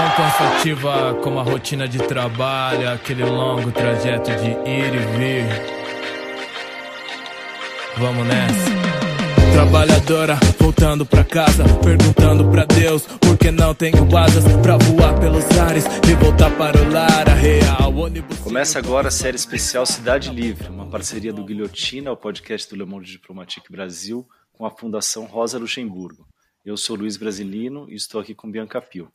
tão cansativa como a rotina de trabalho, aquele longo trajeto de ir e vir. Vamos nessa. Trabalhadora voltando pra casa, perguntando pra Deus por que não tenho asas pra voar pelos ares e voltar para o lar, a real. Ônibus Começa agora a série especial Cidade Livre, uma parceria do Guilhotina, o podcast do Le Monde Diplomatique Brasil, com a Fundação Rosa Luxemburgo. Eu sou Luiz Brasilino e estou aqui com Bianca Pio.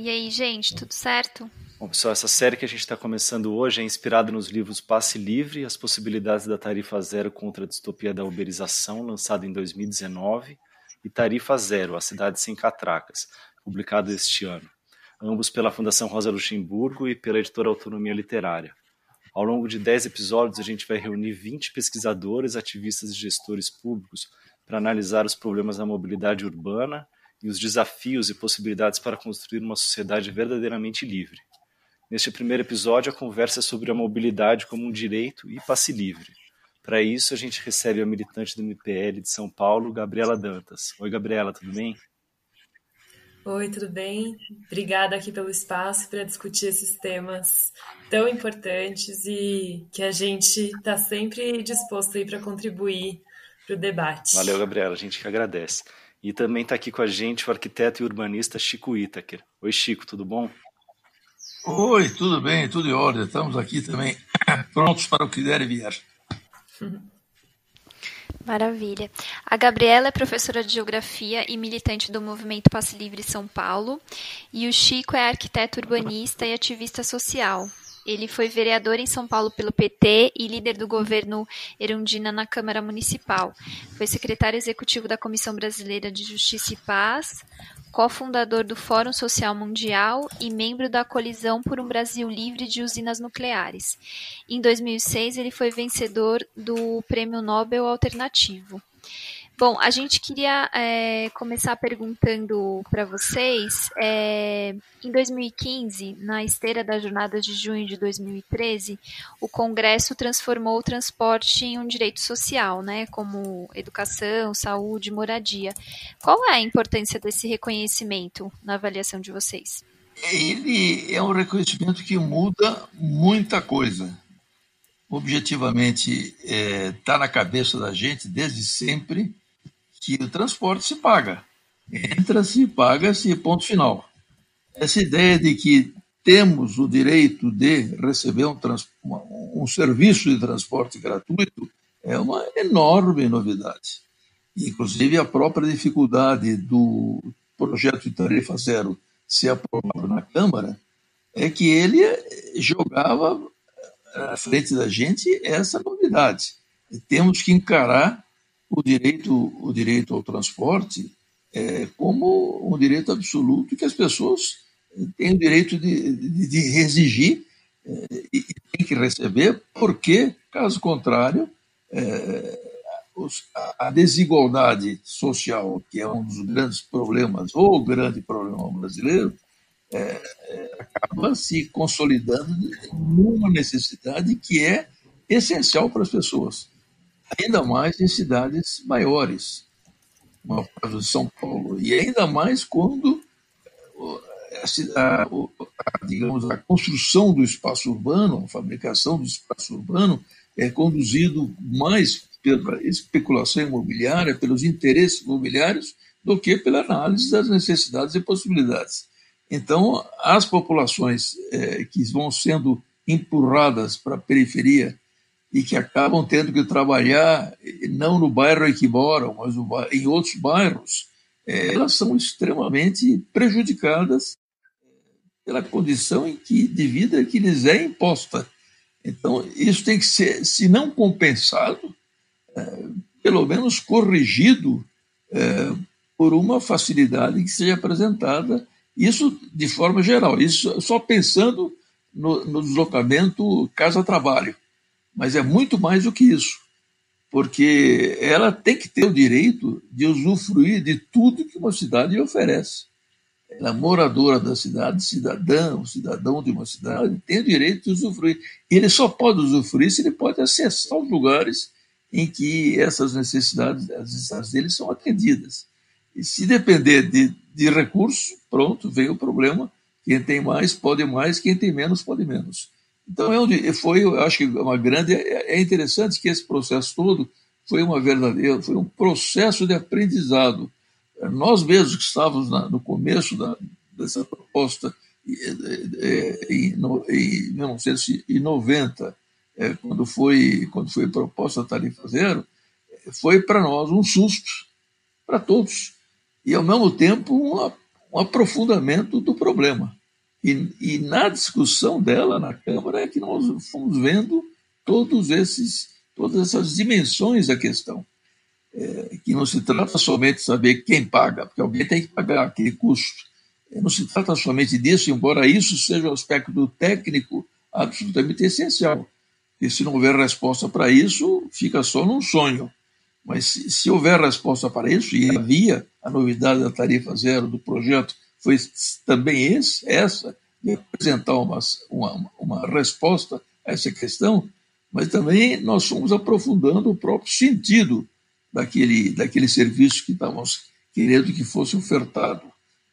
E aí, gente, tudo certo? Bom, pessoal, essa série que a gente está começando hoje é inspirada nos livros Passe Livre as possibilidades da Tarifa Zero contra a distopia da uberização, lançado em 2019, e Tarifa Zero, a cidade sem catracas, publicado este ano, ambos pela Fundação Rosa Luxemburgo e pela editora Autonomia Literária. Ao longo de 10 episódios, a gente vai reunir 20 pesquisadores, ativistas e gestores públicos para analisar os problemas da mobilidade urbana e os desafios e possibilidades para construir uma sociedade verdadeiramente livre. Neste primeiro episódio, a conversa é sobre a mobilidade como um direito e passe livre. Para isso, a gente recebe a militante do MPL de São Paulo, Gabriela Dantas. Oi, Gabriela, tudo bem? Oi, tudo bem? Obrigada aqui pelo espaço para discutir esses temas tão importantes e que a gente está sempre disposto aí para contribuir para o debate. Valeu, Gabriela, a gente que agradece. E também está aqui com a gente o arquiteto e urbanista Chico Itaker. Oi, Chico, tudo bom? Oi, tudo bem, tudo em ordem. Estamos aqui também prontos para o que der e vier. Maravilha. A Gabriela é professora de Geografia e militante do Movimento Passe Livre São Paulo. E o Chico é arquiteto urbanista e ativista social. Ele foi vereador em São Paulo pelo PT e líder do governo Erundina na Câmara Municipal. Foi secretário executivo da Comissão Brasileira de Justiça e Paz, cofundador do Fórum Social Mundial e membro da Colisão por um Brasil Livre de Usinas Nucleares. Em 2006, ele foi vencedor do Prêmio Nobel Alternativo. Bom, a gente queria é, começar perguntando para vocês, é, em 2015, na esteira da jornada de junho de 2013, o Congresso transformou o transporte em um direito social, né, como educação, saúde, moradia. Qual é a importância desse reconhecimento na avaliação de vocês? Ele é um reconhecimento que muda muita coisa. Objetivamente, está é, tá na cabeça da gente desde sempre que o transporte se paga. Entra-se, paga-se, ponto final. Essa ideia de que temos o direito de receber um, um serviço de transporte gratuito é uma enorme novidade. Inclusive, a própria dificuldade do projeto de tarifa zero ser aprovado na Câmara é que ele jogava à frente da gente essa novidade. Temos que encarar o direito, o direito ao transporte é, como um direito absoluto que as pessoas têm o direito de, de, de exigir é, e têm que receber, porque, caso contrário, é, a desigualdade social, que é um dos grandes problemas, ou grande problema brasileiro, é, é, acaba se consolidando numa necessidade que é essencial para as pessoas ainda mais em cidades maiores, como o caso de São Paulo, e ainda mais quando a, a, a, digamos, a construção do espaço urbano, a fabricação do espaço urbano é conduzido mais pela especulação imobiliária, pelos interesses imobiliários, do que pela análise das necessidades e possibilidades. Então, as populações é, que vão sendo empurradas para a periferia e que acabam tendo que trabalhar não no bairro em que moram, mas em outros bairros, é, elas são extremamente prejudicadas pela condição em que, de vida que lhes é imposta. Então, isso tem que ser, se não compensado, pelo menos corrigido por uma facilidade que seja apresentada, isso de forma geral, isso só pensando no, no deslocamento casa-trabalho mas é muito mais do que isso, porque ela tem que ter o direito de usufruir de tudo que uma cidade oferece. Ela é moradora da cidade, cidadã, cidadão de uma cidade, tem o direito de usufruir. Ele só pode usufruir se ele pode acessar os lugares em que essas necessidades, as necessidades dele são atendidas. E se depender de, de recursos, pronto, veio o problema. Quem tem mais pode mais, quem tem menos pode menos. Então, é onde foi, eu acho que uma grande. É, é interessante que esse processo todo foi uma verdadeira, foi um processo de aprendizado. Nós mesmos que estávamos na, no começo da, dessa proposta em, em 1990, é, quando foi quando foi proposta a tarifa zero, foi para nós um susto para todos e ao mesmo tempo um, um aprofundamento do problema. E, e, na discussão dela na Câmara é que nós fomos vendo todos esses, todas essas dimensões da questão. É, que não se trata somente de saber quem paga, porque alguém tem que pagar aquele custo. É, não se trata somente disso, embora isso seja um aspecto técnico absolutamente essencial. E se não houver resposta para isso, fica só num sonho. Mas se, se houver resposta para isso, e havia a novidade da tarifa zero do projeto foi também esse, essa, de apresentar uma, uma, uma resposta a essa questão, mas também nós fomos aprofundando o próprio sentido daquele, daquele serviço que estávamos querendo que fosse ofertado.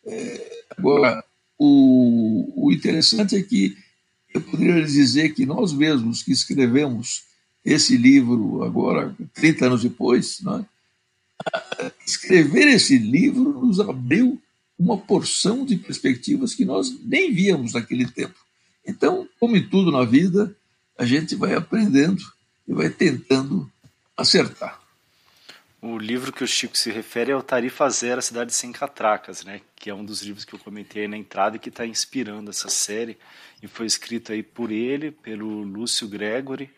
É, agora, o, o interessante é que eu poderia dizer que nós mesmos que escrevemos esse livro agora, 30 anos depois, né, escrever esse livro nos abriu uma porção de perspectivas que nós nem víamos naquele tempo. Então, como em tudo na vida, a gente vai aprendendo e vai tentando acertar. O livro que o Chico se refere é o Tarifa Zero, a Cidade Sem Catracas, né? que é um dos livros que eu comentei na entrada e que está inspirando essa série. E foi escrito aí por ele, pelo Lúcio Gregory,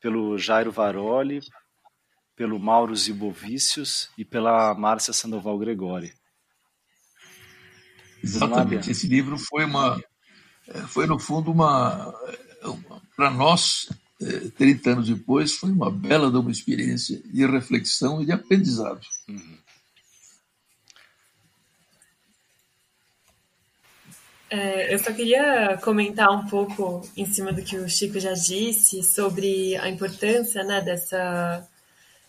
pelo Jairo Varoli, pelo Mauro Zibovicius e pela Márcia Sandoval Gregori. Exatamente. Esse livro foi uma, é, foi no fundo uma, uma para nós, 30 é, anos depois, foi uma bela de uma experiência de reflexão e de aprendizado. Uhum. É, eu só queria comentar um pouco em cima do que o Chico já disse sobre a importância né, dessa,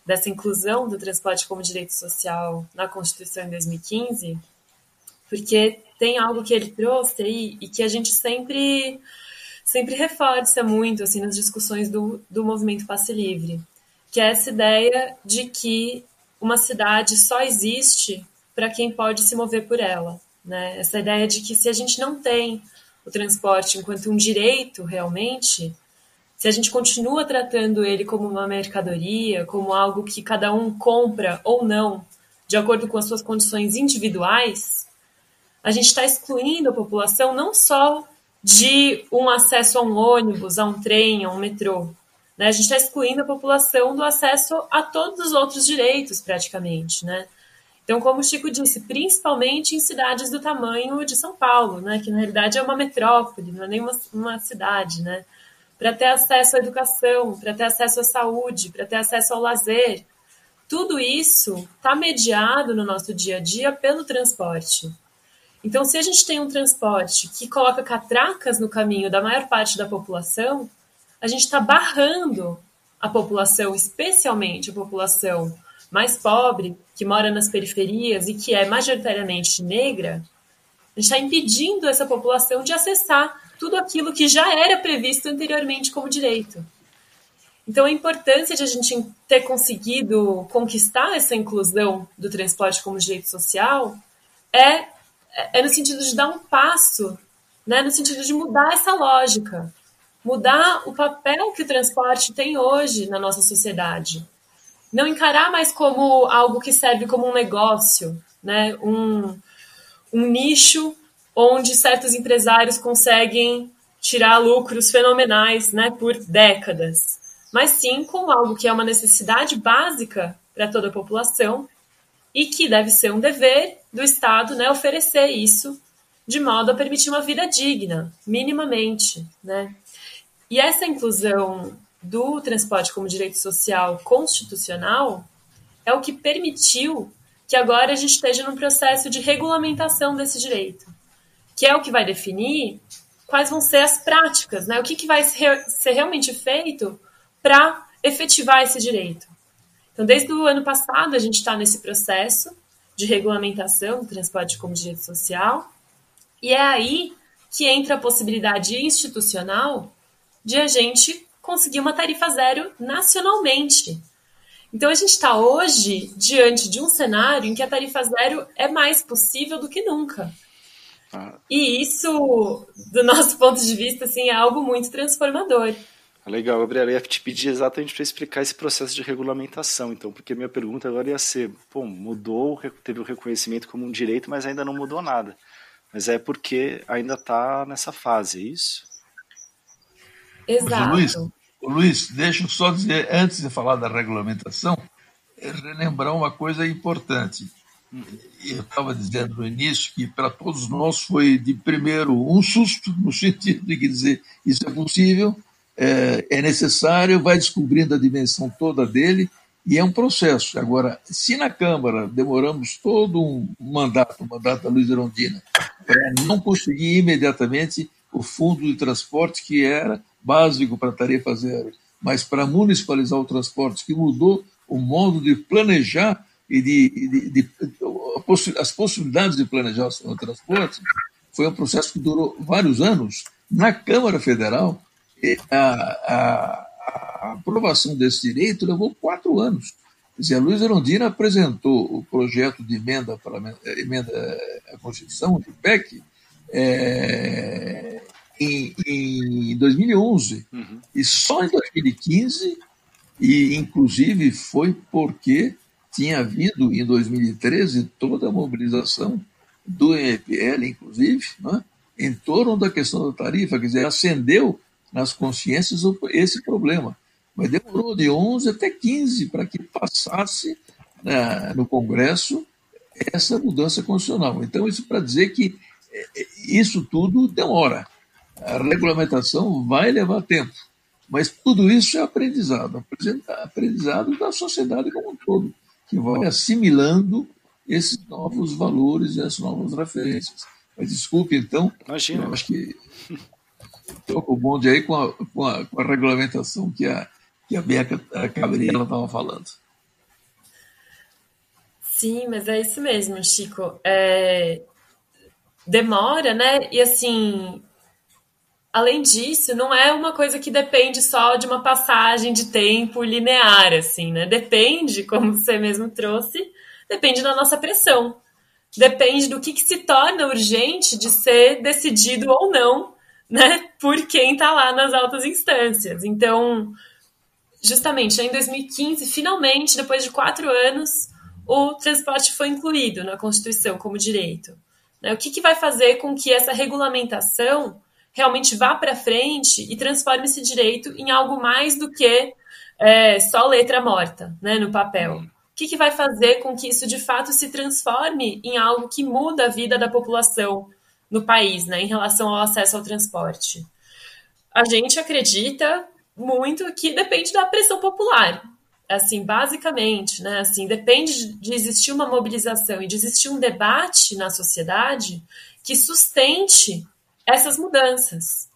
dessa inclusão do transporte como direito social na Constituição em 2015, porque tem algo que ele trouxe aí e que a gente sempre sempre reforça muito assim nas discussões do, do movimento passe livre, que é essa ideia de que uma cidade só existe para quem pode se mover por ela, né? Essa ideia de que se a gente não tem o transporte enquanto um direito realmente, se a gente continua tratando ele como uma mercadoria, como algo que cada um compra ou não, de acordo com as suas condições individuais, a gente está excluindo a população não só de um acesso a um ônibus, a um trem, a um metrô. Né? A gente está excluindo a população do acesso a todos os outros direitos, praticamente. Né? Então, como o Chico disse, principalmente em cidades do tamanho de São Paulo, né? que na realidade é uma metrópole, não é nem uma, uma cidade. Né? Para ter acesso à educação, para ter acesso à saúde, para ter acesso ao lazer. Tudo isso está mediado no nosso dia a dia pelo transporte. Então, se a gente tem um transporte que coloca catracas no caminho da maior parte da população, a gente está barrando a população, especialmente a população mais pobre, que mora nas periferias e que é majoritariamente negra, a gente está impedindo essa população de acessar tudo aquilo que já era previsto anteriormente como direito. Então, a importância de a gente ter conseguido conquistar essa inclusão do transporte como direito social é é no sentido de dar um passo, né, no sentido de mudar essa lógica, mudar o papel que o transporte tem hoje na nossa sociedade. Não encarar mais como algo que serve como um negócio, né, um, um nicho onde certos empresários conseguem tirar lucros fenomenais né, por décadas, mas sim como algo que é uma necessidade básica para toda a população e que deve ser um dever do Estado né, oferecer isso de modo a permitir uma vida digna, minimamente. Né? E essa inclusão do transporte como direito social constitucional é o que permitiu que agora a gente esteja num processo de regulamentação desse direito, que é o que vai definir quais vão ser as práticas, né? o que, que vai ser realmente feito para efetivar esse direito. Então, desde o ano passado, a gente está nesse processo de regulamentação do transporte como direito social. E é aí que entra a possibilidade institucional de a gente conseguir uma tarifa zero nacionalmente. Então a gente está hoje diante de um cenário em que a tarifa zero é mais possível do que nunca. Ah. E isso, do nosso ponto de vista, assim, é algo muito transformador. Legal, Gabriela. Eu ia te pedir exatamente para explicar esse processo de regulamentação, então, porque minha pergunta agora ia ser: bom, mudou, teve o reconhecimento como um direito, mas ainda não mudou nada. Mas é porque ainda está nessa fase, é isso? Exato. Luiz, Luiz, deixa eu só dizer, antes de falar da regulamentação, é relembrar uma coisa importante. Eu estava dizendo no início que para todos nós foi de primeiro um susto, no sentido de que dizer isso é possível, é, é necessário, vai descobrindo a dimensão toda dele e é um processo. Agora, se na Câmara demoramos todo um mandato, o mandato da Luiz Erondina, para não conseguir imediatamente o fundo de transporte que era básico para a tarifa zero, mas para municipalizar o transporte, que mudou o modo de planejar e de, de, de, de as possibilidades de planejar o transporte, foi um processo que durou vários anos. Na Câmara Federal, a, a, a aprovação desse direito levou quatro anos. Quer dizer, a Luiz Erondina apresentou o projeto de emenda, para, emenda à Constituição, de PEC, é, em, em 2011. Uhum. E só em 2015, e inclusive foi porque tinha havido em 2013 toda a mobilização do EPL, inclusive, né, em torno da questão da tarifa, quer dizer, acendeu nas consciências esse problema. Mas demorou de 11 até 15 para que passasse né, no Congresso essa mudança constitucional. Então, isso para dizer que é, é, isso tudo demora. A regulamentação vai levar tempo. Mas tudo isso é aprendizado aprendizado da sociedade como um todo, que vai assimilando esses novos valores e as novas referências. Mas desculpe, então, Imagina. eu acho que com o bonde aí com a, com a, com a regulamentação que a, que a Beca a Gabriela estava falando. Sim, mas é isso mesmo, Chico. É, demora, né? E assim, além disso, não é uma coisa que depende só de uma passagem de tempo linear, assim, né? Depende, como você mesmo trouxe, depende da nossa pressão. Depende do que, que se torna urgente de ser decidido ou não, né? Por quem está lá nas altas instâncias. Então, justamente, em 2015, finalmente, depois de quatro anos, o transporte foi incluído na Constituição como direito. Né? O que, que vai fazer com que essa regulamentação realmente vá para frente e transforme esse direito em algo mais do que é, só letra morta né, no papel? O que, que vai fazer com que isso de fato se transforme em algo que muda a vida da população no país, né, em relação ao acesso ao transporte? A gente acredita muito que depende da pressão popular. Assim, basicamente, né? Assim, depende de existir uma mobilização e de existir um debate na sociedade que sustente essas mudanças.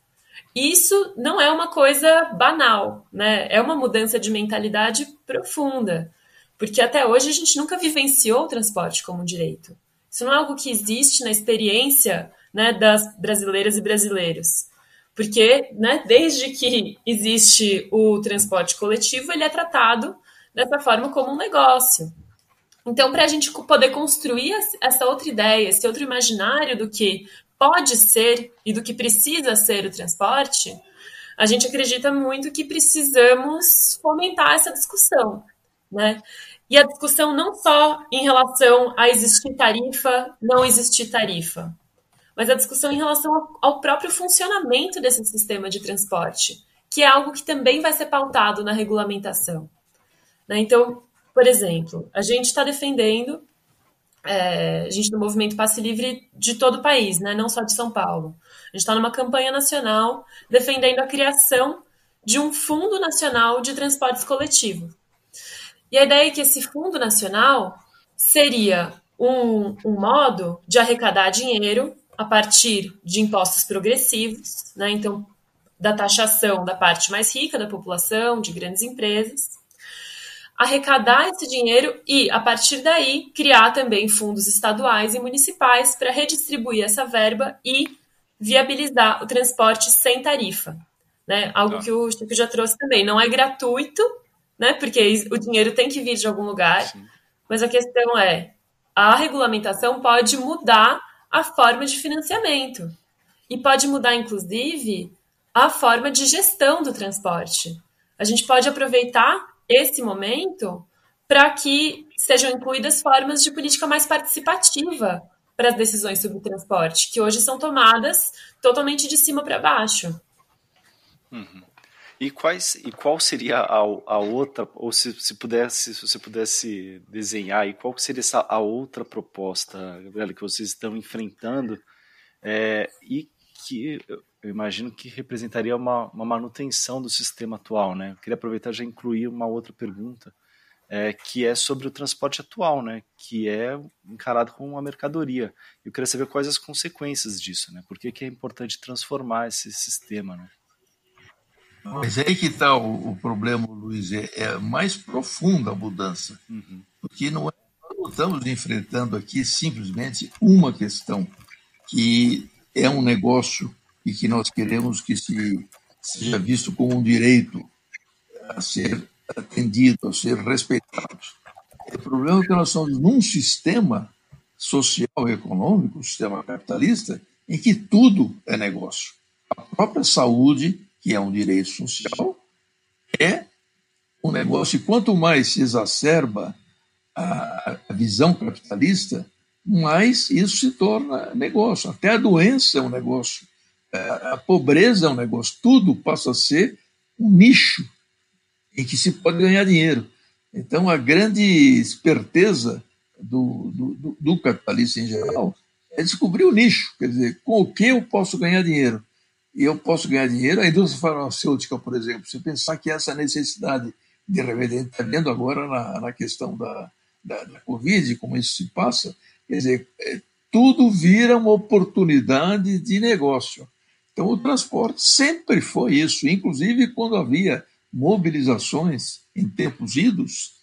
Isso não é uma coisa banal, né? É uma mudança de mentalidade profunda, porque até hoje a gente nunca vivenciou o transporte como um direito. Isso não é algo que existe na experiência né, das brasileiras e brasileiros. Porque, né, desde que existe o transporte coletivo, ele é tratado dessa forma como um negócio. Então, para a gente poder construir essa outra ideia, esse outro imaginário do que pode ser e do que precisa ser o transporte, a gente acredita muito que precisamos fomentar essa discussão, né? E a discussão não só em relação a existir tarifa, não existir tarifa, mas a discussão em relação ao próprio funcionamento desse sistema de transporte, que é algo que também vai ser pautado na regulamentação. Né? Então, por exemplo, a gente está defendendo, é, a gente no movimento Passe Livre de todo o país, né? não só de São Paulo. A gente está numa campanha nacional defendendo a criação de um Fundo Nacional de Transportes Coletivos. E a ideia é que esse Fundo Nacional seria um, um modo de arrecadar dinheiro a partir de impostos progressivos, né? então, da taxação da parte mais rica da população, de grandes empresas, arrecadar esse dinheiro e, a partir daí, criar também fundos estaduais e municipais para redistribuir essa verba e viabilizar o transporte sem tarifa. Né? Algo tá. que o Chico já trouxe também. Não é gratuito, né? porque o dinheiro tem que vir de algum lugar, Sim. mas a questão é: a regulamentação pode mudar a forma de financiamento e pode mudar, inclusive, a forma de gestão do transporte. A gente pode aproveitar esse momento para que sejam incluídas formas de política mais participativa para as decisões sobre o transporte, que hoje são tomadas totalmente de cima para baixo. Uhum. E, quais, e qual seria a, a outra, ou se, se, pudesse, se você pudesse desenhar, e qual seria essa, a outra proposta, Gabriela, que vocês estão enfrentando é, e que eu imagino que representaria uma, uma, manutenção do sistema atual, né? Eu queria aproveitar e já incluir uma outra pergunta, é, que é sobre o transporte atual, né? Que é encarado como uma mercadoria. Eu queria saber quais as consequências disso, né? Por que, que é importante transformar esse sistema, né? Mas é aí que está o, o, problema, Luiz, é, é, mais profunda a mudança, uhum. porque não, é, não estamos enfrentando aqui simplesmente uma questão, que é um negócio e que nós queremos que se seja visto como um direito a ser atendido, a ser respeitado. O problema é que nós estamos num sistema social e econômico, um sistema capitalista, em que tudo é negócio. A própria saúde, que é um direito social, é um negócio. E quanto mais se exacerba a, visão capitalista, mais isso se torna negócio. Até a doença é um negócio. É, a pobreza é um negócio. Tudo passa a ser um nicho em que se pode ganhar dinheiro. Então, a grande esperteza do, do, do capitalista em geral é descobrir o nicho. Quer dizer, com o que eu posso ganhar dinheiro? E eu posso ganhar dinheiro. A indústria farmacêutica, por exemplo, se pensar que essa necessidade de remédio, está vendo agora na, na questão da, da, da Covid, como isso se passa, Quer dizer, é, tudo vira uma oportunidade de negócio. Então, o transporte sempre foi isso, inclusive quando havia mobilizações em tempos idos,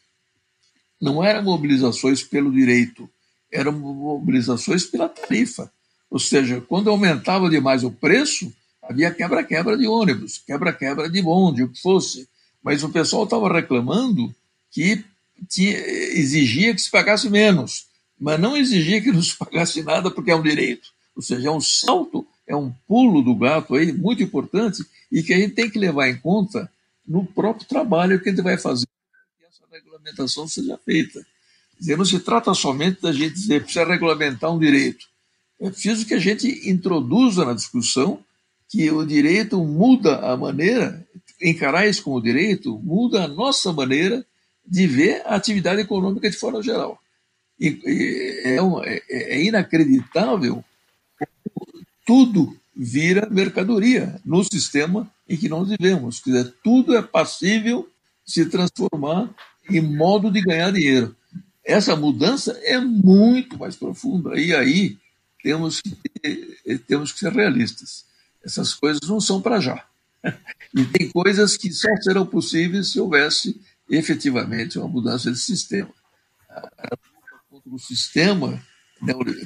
não eram mobilizações pelo direito, eram mobilizações pela tarifa. Ou seja, quando aumentava demais o preço, havia quebra-quebra de ônibus, quebra-quebra de bonde, o que fosse. Mas o pessoal estava reclamando que tinha, exigia que se pagasse menos mas não exigir que nos pagasse nada porque é um direito. Ou seja, é um salto, é um pulo do gato aí muito importante e que a gente tem que levar em conta no próprio trabalho que a gente vai fazer que essa regulamentação seja feita. Dizer, não se trata somente da gente dizer precisa regulamentar um direito. É preciso que a gente introduza na discussão que o direito muda a maneira, encarar isso como direito, muda a nossa maneira de ver a atividade econômica de forma geral. E, e é, é, é inacreditável tudo vira mercadoria no sistema em que nós vivemos. Quer dizer, tudo é passível se transformar em modo de ganhar dinheiro. Essa mudança é muito mais profunda. E aí temos que, temos que ser realistas. Essas coisas não são para já. E tem coisas que só serão possíveis se houvesse efetivamente uma mudança de sistema o sistema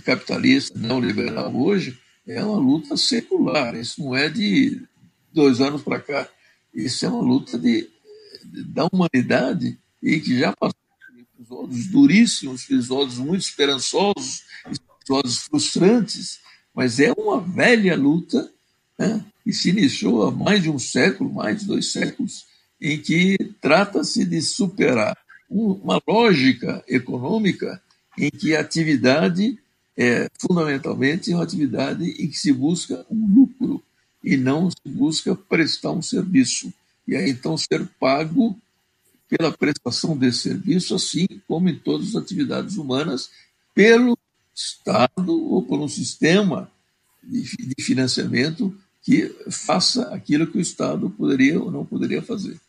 capitalista neoliberal hoje é uma luta secular. Isso não é de dois anos para cá. Isso é uma luta de, de, da humanidade e que já passou por episódios duríssimos, episódios muito esperançosos, episódios frustrantes, mas é uma velha luta né, que se iniciou há mais de um século, mais de dois séculos, em que trata-se de superar uma lógica econômica em que a atividade é fundamentalmente uma atividade em que se busca um lucro e não se busca prestar um serviço. E aí então ser pago pela prestação desse serviço, assim como em todas as atividades humanas, pelo Estado ou por um sistema de, financiamento que faça aquilo que o Estado poderia ou não poderia fazer.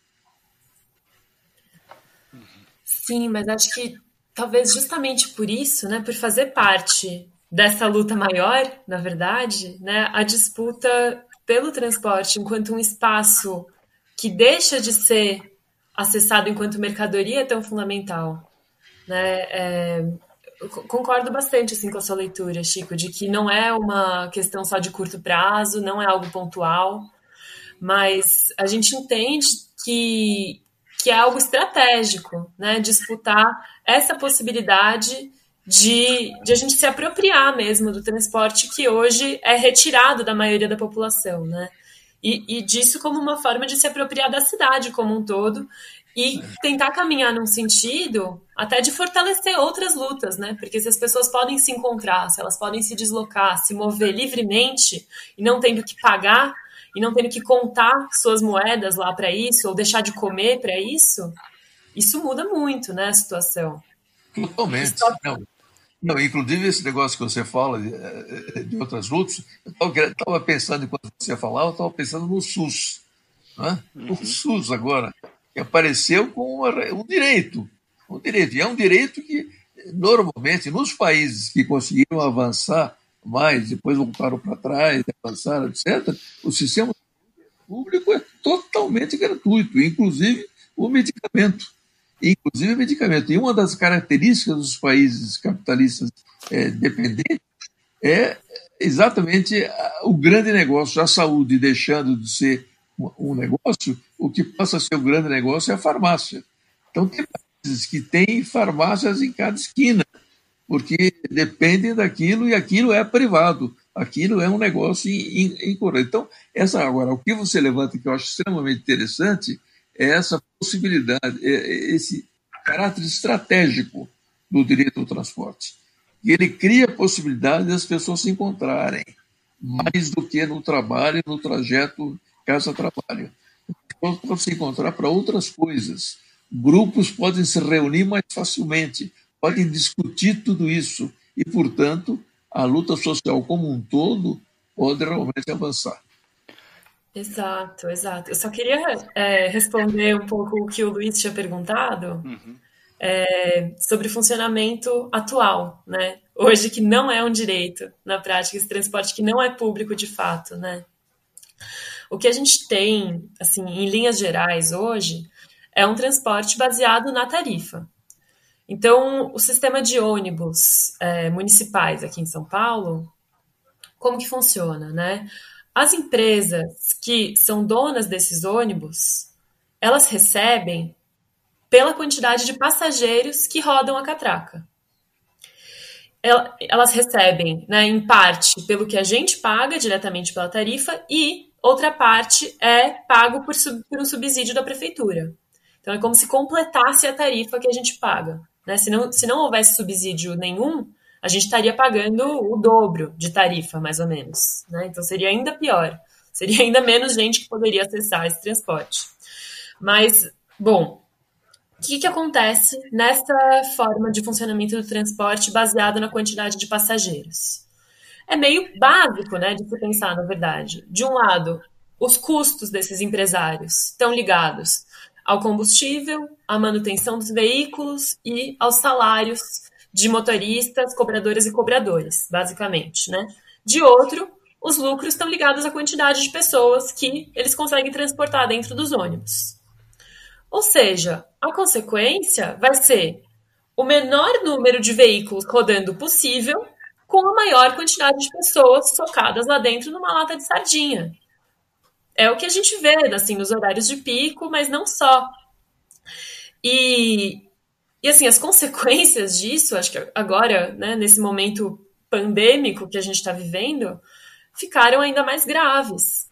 Sim, mas acho que talvez justamente por isso, né, por fazer parte dessa luta maior, na verdade, né, a disputa pelo transporte enquanto um espaço que deixa de ser acessado enquanto mercadoria é tão fundamental. Né? É, concordo bastante assim, com a sua leitura, Chico, de que não é uma questão só de curto prazo, não é algo pontual, mas a gente entende que, que é algo estratégico, né? Disputar essa possibilidade de, de a gente se apropriar mesmo do transporte que hoje é retirado da maioria da população, né? E, e disso como uma forma de se apropriar da cidade como um todo e tentar caminhar num sentido até de fortalecer outras lutas, né? Porque se as pessoas podem se encontrar, se elas podem se deslocar, se mover livremente e não tendo que pagar e não tendo que contar suas moedas lá para isso ou deixar de comer para isso, isso muda muito, né, a situação. Totalmente. Só... Não, não, inclusive esse negócio que você fala de, eh, de outras lutas, eu estava pensando enquanto você falava, eu estava pensando no SUS. Né? Uhum. O SUS agora, que apareceu com um direito. Um direito. E é um direito que, normalmente, nos países que conseguiram avançar mais, depois voltaram para trás, avançaram, etc., o sistema público é totalmente gratuito, inclusive o medicamento inclusive medicamento. E uma das características dos países capitalistas é, dependentes é exatamente o grande negócio da saúde, deixando de ser um negócio, o que passa a ser o grande negócio é a farmácia. Então, tem países que têm farmácias em cada esquina, porque dependem daquilo e aquilo é privado, aquilo é um negócio incorreto. Então, essa agora, o que você levanta que eu acho extremamente interessante é essa possibilidade, é, é esse caráter estratégico do direito ao transporte. E ele cria a possibilidade das pessoas se encontrarem, mais do que no trabalho, no trajeto casa-trabalho. Podem se encontrar para outras coisas. Grupos podem se reunir mais facilmente, podem discutir tudo isso e, portanto, a luta social como um todo pode realmente avançar. Exato, exato. Eu só queria é, responder um pouco o que o Luiz tinha perguntado uhum. é, sobre o funcionamento atual, né? Hoje que não é um direito na prática, esse transporte que não é público de fato, né? O que a gente tem, assim, em linhas gerais hoje, é um transporte baseado na tarifa. Então, o sistema de ônibus é, municipais aqui em São Paulo, como que funciona, né? As empresas que são donas desses ônibus, elas recebem pela quantidade de passageiros que rodam a catraca. Elas recebem, né, em parte, pelo que a gente paga diretamente pela tarifa e outra parte é pago por, por um subsídio da prefeitura. Então é como se completasse a tarifa que a gente paga. Né? Se, não, se não houvesse subsídio nenhum, a gente estaria pagando o dobro de tarifa, mais ou menos. Né? Então seria ainda pior. Seria ainda menos gente que poderia acessar esse transporte. Mas, bom, o que, que acontece nessa forma de funcionamento do transporte baseado na quantidade de passageiros? É meio básico né, de se pensar, na verdade. De um lado, os custos desses empresários estão ligados ao combustível, à manutenção dos veículos e aos salários de motoristas, cobradoras e cobradores, basicamente, né? De outro, os lucros estão ligados à quantidade de pessoas que eles conseguem transportar dentro dos ônibus. Ou seja, a consequência vai ser o menor número de veículos rodando possível com a maior quantidade de pessoas socadas lá dentro numa lata de sardinha. É o que a gente vê, assim, nos horários de pico, mas não só. E e assim, as consequências disso, acho que agora, né, nesse momento pandêmico que a gente está vivendo, ficaram ainda mais graves.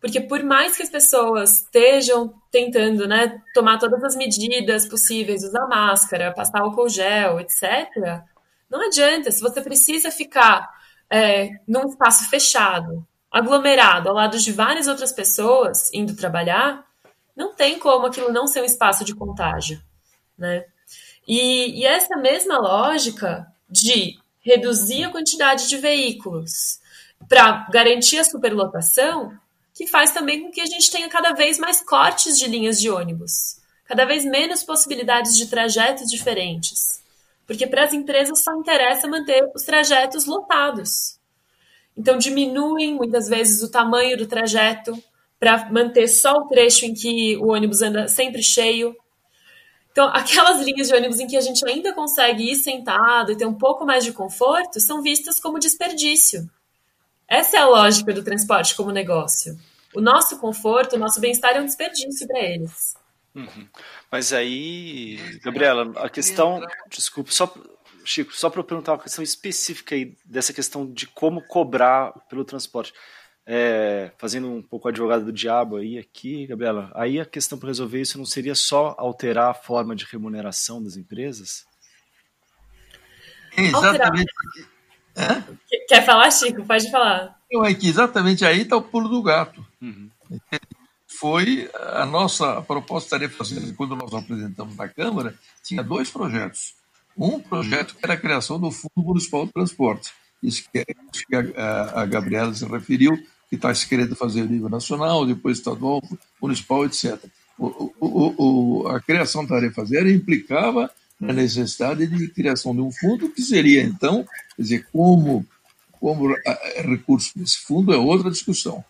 Porque por mais que as pessoas estejam tentando né, tomar todas as medidas possíveis, usar máscara, passar álcool gel, etc., não adianta. Se você precisa ficar é, num espaço fechado, aglomerado, ao lado de várias outras pessoas indo trabalhar, não tem como aquilo não ser um espaço de contágio. Né? E, e essa mesma lógica de reduzir a quantidade de veículos para garantir a superlotação, que faz também com que a gente tenha cada vez mais cortes de linhas de ônibus, cada vez menos possibilidades de trajetos diferentes. Porque para as empresas só interessa manter os trajetos lotados. Então diminuem muitas vezes o tamanho do trajeto para manter só o trecho em que o ônibus anda sempre cheio. Então, aquelas linhas de ônibus em que a gente ainda consegue ir sentado e ter um pouco mais de conforto são vistas como desperdício. Essa é a lógica do transporte como negócio. O nosso conforto, o nosso bem-estar é um desperdício para eles. Uhum. Mas aí, Gabriela, a questão. Desculpa, só, Chico, só para eu perguntar uma questão específica aí dessa questão de como cobrar pelo transporte. É, fazendo um pouco advogado do diabo aí aqui, Gabriela, aí a questão para resolver isso não seria só alterar a forma de remuneração das empresas? Exatamente. Quer falar, Chico? Pode falar. Não, é que exatamente aí está o pulo do gato. Uhum. Foi a nossa proposta de fazer, quando nós apresentamos na Câmara, tinha dois projetos. Um projeto que era a criação do Fundo Municipal de Transporte, isso que, a, a Gabriela se referiu, que está se querendo fazer nível nacional, depois estadual, municipal, etc. O, o, o, a criação da tarefa zero implicava na necessidade de criação de um fundo que seria, então, quer dizer, como, como recurso desse fundo é outra discussão.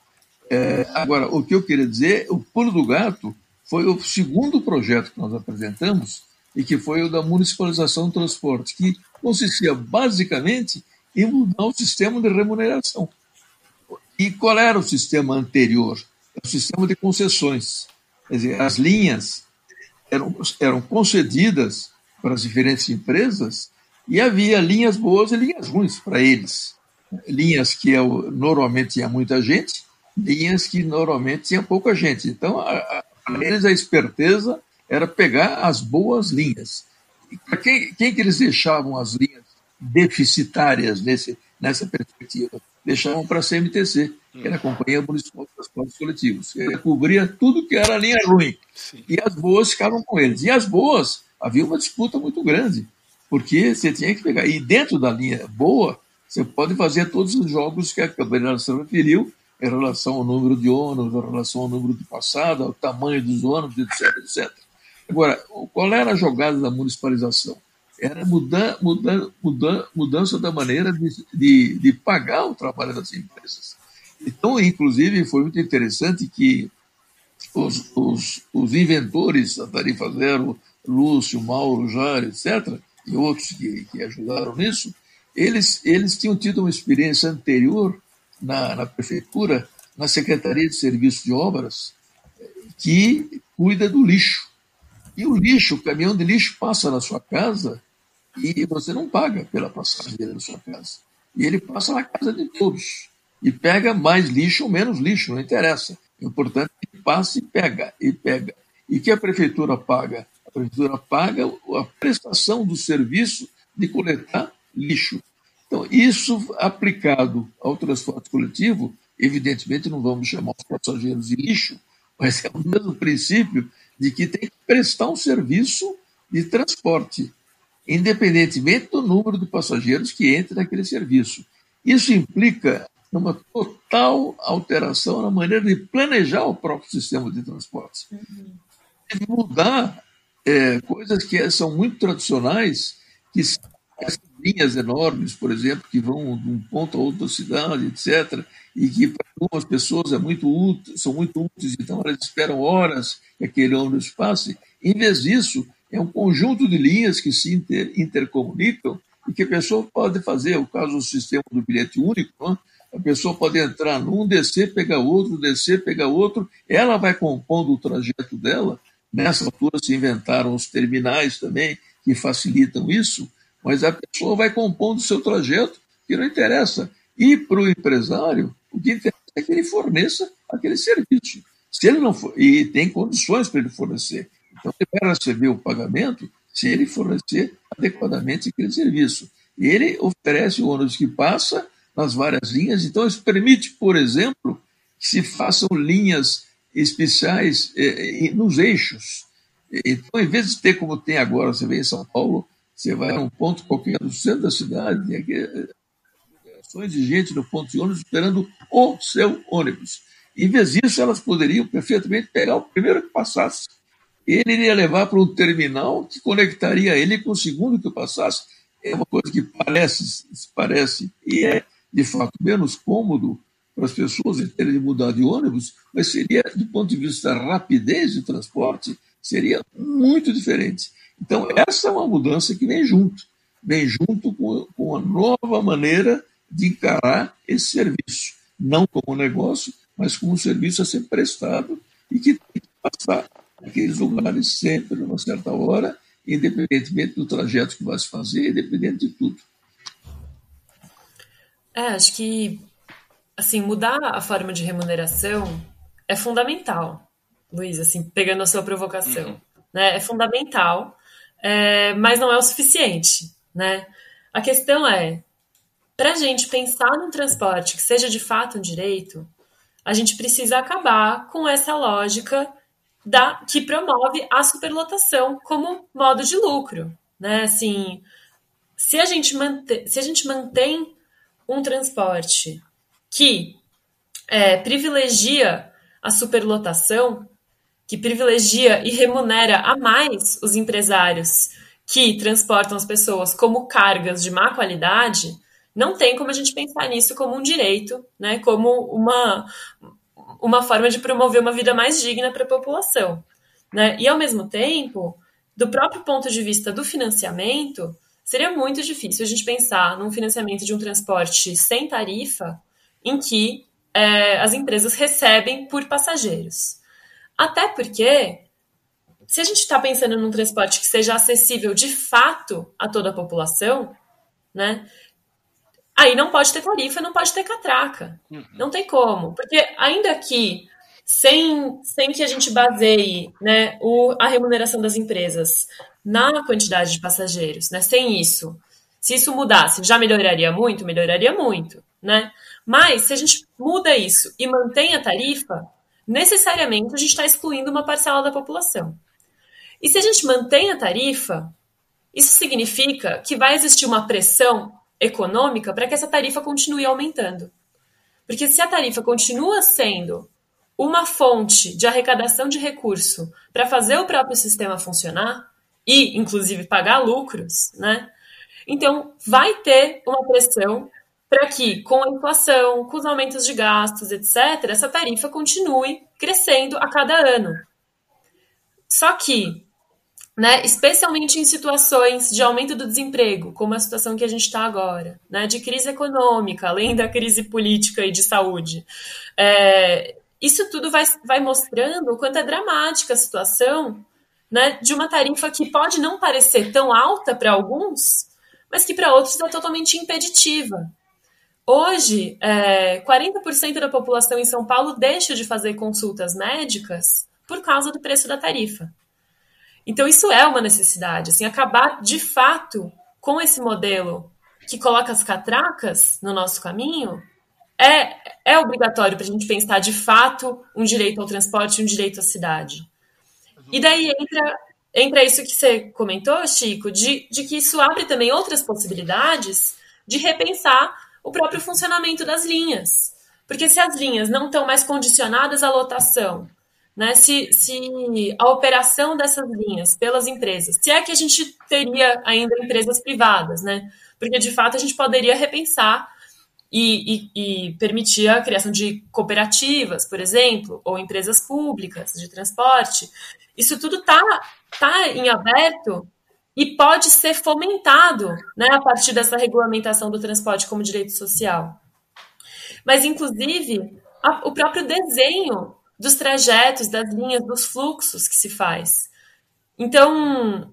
É, agora, o que eu queria dizer, o pulo do gato foi o segundo projeto que nós apresentamos e que foi o da municipalização do transporte, que consistia basicamente em mudar o sistema de remuneração. E qual era o sistema anterior? É o sistema de concessões. Quer dizer, as linhas eram, eram concedidas para as diferentes empresas e havia linhas boas e linhas ruins para eles. Linhas que eu, normalmente tinha muita gente, linhas que normalmente tinha pouca gente. Então, para eles, a esperteza era pegar as boas linhas. Para quem, quem que eles deixavam as linhas deficitárias nesse, nessa perspectiva? Deixavam para a CMTC, que era a Companhia Municipal de Transportes Coletivos. Ele cobria tudo que era linha ruim. Sim. E as boas ficavam com eles. E as boas havia uma disputa muito grande, porque você tinha que pegar. E dentro da linha boa, você pode fazer todos os jogos que a se referiu, em relação ao número de ônibus, em relação ao número de passada, ao tamanho dos ônibus, etc, etc. Agora, qual era a jogada da municipalização? Era mudan, mudan, mudan, mudança da maneira de, de, de pagar o trabalho das empresas. Então, inclusive, foi muito interessante que os, os, os inventores da tarifa zero Lúcio, Mauro, Jário, etc., e outros que, que ajudaram nisso, eles, eles tinham tido uma experiência anterior na, na prefeitura, na Secretaria de Serviços de Obras, que cuida do lixo. E o lixo, o caminhão de lixo passa na sua casa e você não paga pela passagem dele na sua casa. E ele passa na casa de todos. E pega mais lixo ou menos lixo, não interessa. O importante é que passa e pega, e pega. E que a prefeitura paga a prefeitura paga a prestação do serviço de coletar lixo. Então, isso aplicado ao transporte coletivo, evidentemente não vamos chamar os passageiros de lixo, mas é o mesmo princípio de que tem que prestar um serviço de transporte, independentemente do número de passageiros que entre naquele serviço. Isso implica uma total alteração na maneira de planejar o próprio sistema de transporte. Uhum. Mudar é, coisas que são muito tradicionais, que são linhas enormes, por exemplo, que vão de um ponto a outro da cidade, etc., e que para algumas pessoas é muito útil, são muito úteis, então elas esperam horas que aquele ônibus passe. Em vez disso, é um conjunto de linhas que se inter, intercomunicam e que a pessoa pode fazer, o caso do sistema do bilhete único, não? a pessoa pode entrar num, descer, pegar outro, descer, pegar outro, ela vai compondo o trajeto dela Nessa altura se inventaram os terminais também, que facilitam isso, mas a pessoa vai compondo o seu trajeto, que não interessa. E para o empresário, o que interessa é que ele forneça aquele serviço. Se ele não for, e tem condições para ele fornecer. Então, ele vai receber o pagamento se ele fornecer adequadamente aquele serviço. E ele oferece o ônibus que passa nas várias linhas. Então, isso permite, por exemplo, que se façam linhas especiais é, nos eixos. Então, em vez de ter como tem agora, você vê em São Paulo, você vai a um ponto qualquer do centro da cidade, tem aqui ações de gente no ponto de ônibus esperando o seu ônibus. Em vez disso, elas poderiam perfeitamente pegar o primeiro que passasse. Ele iria levar para um terminal que conectaria ele com o segundo que passasse. É uma coisa que parece, parece e é, de fato, menos cômodo para as pessoas terem de mudar de ônibus, mas seria, do ponto de vista da rapidez de transporte, seria muito diferente. Então, essa é uma mudança que vem junto, vem junto com, com a nova maneira de encarar esse serviço, não como negócio, mas como um serviço a ser prestado e que tem que passar naqueles lugares sempre, numa certa hora, independentemente do trajeto que vai se fazer, independente de tudo. É, acho que assim, mudar a forma de remuneração é fundamental, Luiz, assim, pegando a sua provocação. Uhum. Né? É fundamental, é, mas não é o suficiente. Né? A questão é, para a gente pensar num transporte que seja de fato um direito, a gente precisa acabar com essa lógica da, que promove a superlotação como modo de lucro. Né? Assim, se a gente, mantém, se a gente mantém um transporte que é, privilegia a superlotação, que privilegia e remunera a mais os empresários que transportam as pessoas como cargas de má qualidade, não tem como a gente pensar nisso como um direito, né, como uma, uma forma de promover uma vida mais digna para a população. Né? E, ao mesmo tempo, do próprio ponto de vista do financiamento, seria muito difícil a gente pensar num financiamento de um transporte sem tarifa em que é, as empresas recebem por passageiros. Até porque, se a gente está pensando num transporte que seja acessível de fato a toda a população, né? Aí não pode ter tarifa, não pode ter catraca. Uhum. Não tem como. Porque ainda que sem, sem que a gente baseie né, o, a remuneração das empresas na quantidade de passageiros, né? Sem isso, se isso mudasse, já melhoraria muito? Melhoraria muito, né? Mas, se a gente muda isso e mantém a tarifa, necessariamente a gente está excluindo uma parcela da população. E se a gente mantém a tarifa, isso significa que vai existir uma pressão econômica para que essa tarifa continue aumentando. Porque se a tarifa continua sendo uma fonte de arrecadação de recurso para fazer o próprio sistema funcionar e, inclusive, pagar lucros, né? Então, vai ter uma pressão para que, com a inflação, com os aumentos de gastos, etc., essa tarifa continue crescendo a cada ano. Só que, né, especialmente em situações de aumento do desemprego, como a situação que a gente está agora, né, de crise econômica, além da crise política e de saúde, é, isso tudo vai, vai mostrando o quanto é dramática a situação né, de uma tarifa que pode não parecer tão alta para alguns, mas que para outros é totalmente impeditiva. Hoje, é, 40% da população em São Paulo deixa de fazer consultas médicas por causa do preço da tarifa. Então, isso é uma necessidade. Assim, acabar de fato com esse modelo que coloca as catracas no nosso caminho é, é obrigatório para a gente pensar de fato um direito ao transporte, um direito à cidade. E daí entra, entra isso que você comentou, Chico, de, de que isso abre também outras possibilidades de repensar o próprio funcionamento das linhas. Porque se as linhas não estão mais condicionadas à lotação, né, se, se a operação dessas linhas pelas empresas, se é que a gente teria ainda empresas privadas, né? Porque de fato a gente poderia repensar e, e, e, permitir a criação de cooperativas, por exemplo, ou empresas públicas de transporte. Isso tudo está tá em aberto e pode ser fomentado né, a partir dessa regulamentação do transporte como direito social. Mas, inclusive, a, o próprio desenho dos trajetos, das linhas, dos fluxos que se faz. Então,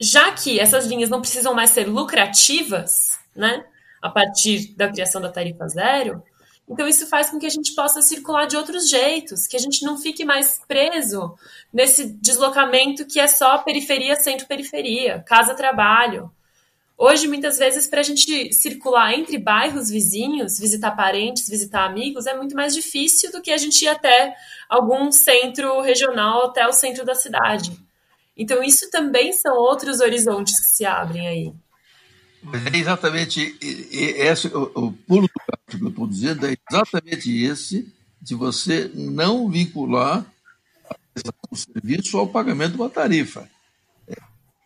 já que essas linhas não precisam mais ser lucrativas, né, a partir da criação da tarifa zero, então, isso faz com que a gente possa circular de outros jeitos, que a gente não fique mais preso nesse deslocamento que é só periferia, centro-periferia, casa-trabalho. Hoje, muitas vezes, para a gente circular entre bairros vizinhos, visitar parentes, visitar amigos, é muito mais difícil do que a gente ir até algum centro regional, até o centro da cidade. Então, isso também são outros horizontes que se abrem aí. Mas é exatamente esse, o, o pulo do gato que eu estou dizendo é exatamente esse de você não vincular o serviço ao pagamento de uma tarifa. É,